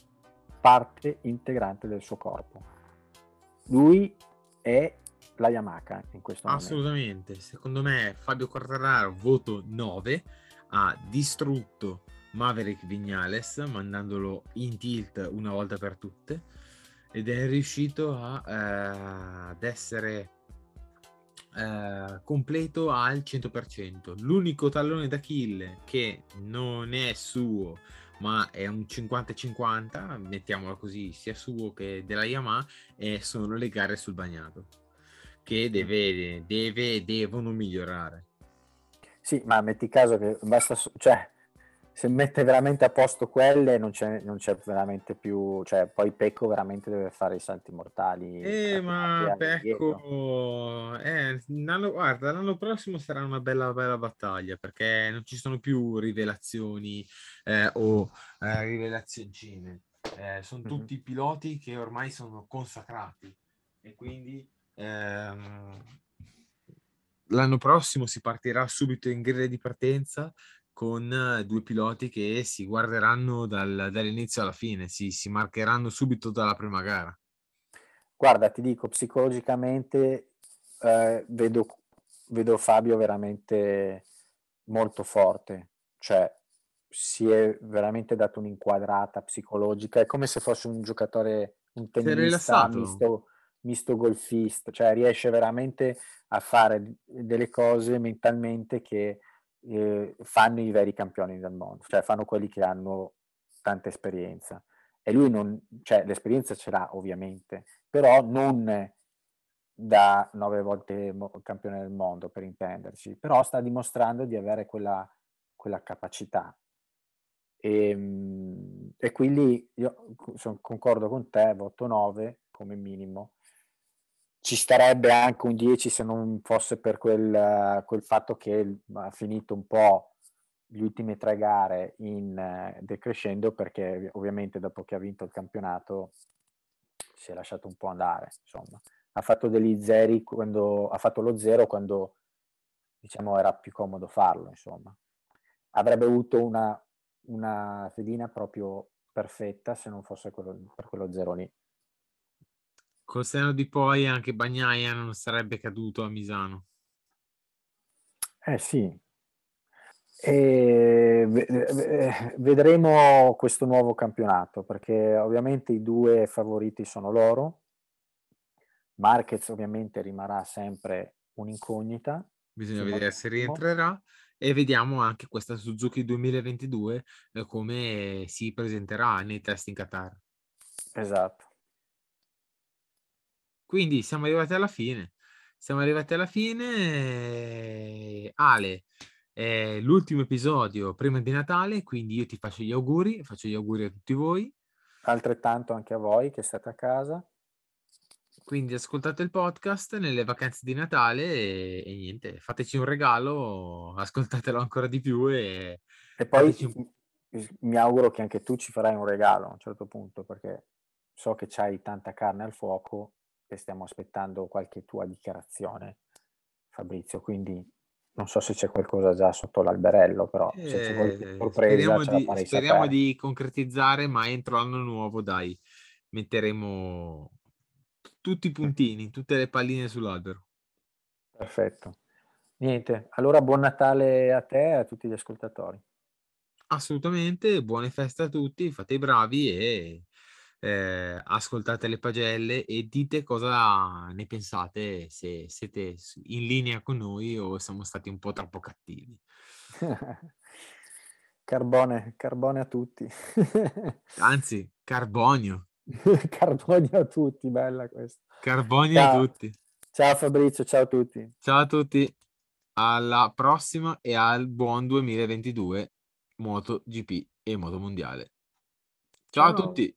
B: parte integrante del suo corpo. Lui è la Yamaha in questo
A: momento. Assolutamente, secondo me Fabio Quartararo voto 9 ha distrutto Maverick Vignales mandandolo in tilt una volta per tutte ed è riuscito a, eh, ad essere eh, completo al 100%. L'unico tallone d'Achille che non è suo, ma è un 50-50, mettiamolo così, sia suo che della Yamaha, e sono le gare sul bagnato, che deve, deve devono migliorare.
B: Sì, ma metti caso che basta, cioè, se mette veramente a posto quelle non c'è, non c'è veramente più cioè poi Pecco veramente deve fare i salti mortali
A: eh ma Pecco eh, l'anno, guarda l'anno prossimo sarà una bella bella battaglia perché non ci sono più rivelazioni eh, o eh, rivelazioncine eh, sono mm-hmm. tutti piloti che ormai sono consacrati e quindi ehm, l'anno prossimo si partirà subito in griglia di partenza con due piloti che si guarderanno dal, dall'inizio alla fine, si, si marcheranno subito dalla prima gara.
B: Guarda, ti dico, psicologicamente eh, vedo, vedo Fabio veramente molto forte, cioè si è veramente dato un'inquadrata psicologica, è come se fosse un giocatore, un tennista misto, misto golfista, cioè riesce veramente a fare delle cose mentalmente che eh, fanno i veri campioni del mondo, cioè fanno quelli che hanno tanta esperienza. E lui non, cioè l'esperienza ce l'ha ovviamente, però non da nove volte campione del mondo per intenderci, però sta dimostrando di avere quella, quella capacità. E, ehm, e, quindi io sono, concordo con te, voto 9 come minimo, ci starebbe anche un 10 se non fosse per quel, quel fatto che ha finito un po' le ultime tre gare in uh, decrescendo perché ovviamente dopo che ha vinto il campionato si è lasciato un po' andare insomma ha fatto degli zeri quando ha fatto lo zero quando diciamo era più comodo farlo insomma avrebbe avuto una, una fedina proprio perfetta se non fosse quello, per quello zero lì.
A: Col seno di poi anche Bagnaia non sarebbe caduto a Misano.
B: Eh sì, e vedremo questo nuovo campionato perché ovviamente i due favoriti sono loro. Marquez ovviamente rimarrà sempre un'incognita.
A: Bisogna vedere se rientrerà e vediamo anche questa Suzuki 2022 eh, come si presenterà nei test in Qatar.
B: Esatto.
A: Quindi siamo arrivati alla fine. Siamo arrivati alla fine. Ale, è l'ultimo episodio prima di Natale, quindi io ti faccio gli auguri, faccio gli auguri a tutti voi.
B: Altrettanto anche a voi che state a casa.
A: Quindi ascoltate il podcast nelle vacanze di Natale e, e niente, fateci un regalo, ascoltatelo ancora di più e,
B: e poi un... mi auguro che anche tu ci farai un regalo a un certo punto perché so che c'hai tanta carne al fuoco e stiamo aspettando qualche tua dichiarazione Fabrizio, quindi non so se c'è qualcosa già sotto l'alberello, però eh, se c'è qualche
A: eh, sorpresa speriamo, di, speriamo di concretizzare, ma entro l'anno nuovo, dai, metteremo tutti i puntini, tutte le palline sull'albero.
B: Perfetto. Niente, allora buon Natale a te e a tutti gli ascoltatori.
A: Assolutamente, buone feste a tutti, fate i bravi e eh, ascoltate le pagelle e dite cosa ne pensate, se siete in linea con noi o siamo stati un po' troppo cattivi.
B: carbone, carbone a tutti.
A: Anzi, carbonio.
B: carbonio a tutti, bella questa.
A: Carbonio ciao. a tutti.
B: Ciao Fabrizio, ciao a tutti.
A: Ciao a tutti. Alla prossima e al buon 2022 MotoGP e Moto Mondiale. Ciao, ciao. a tutti.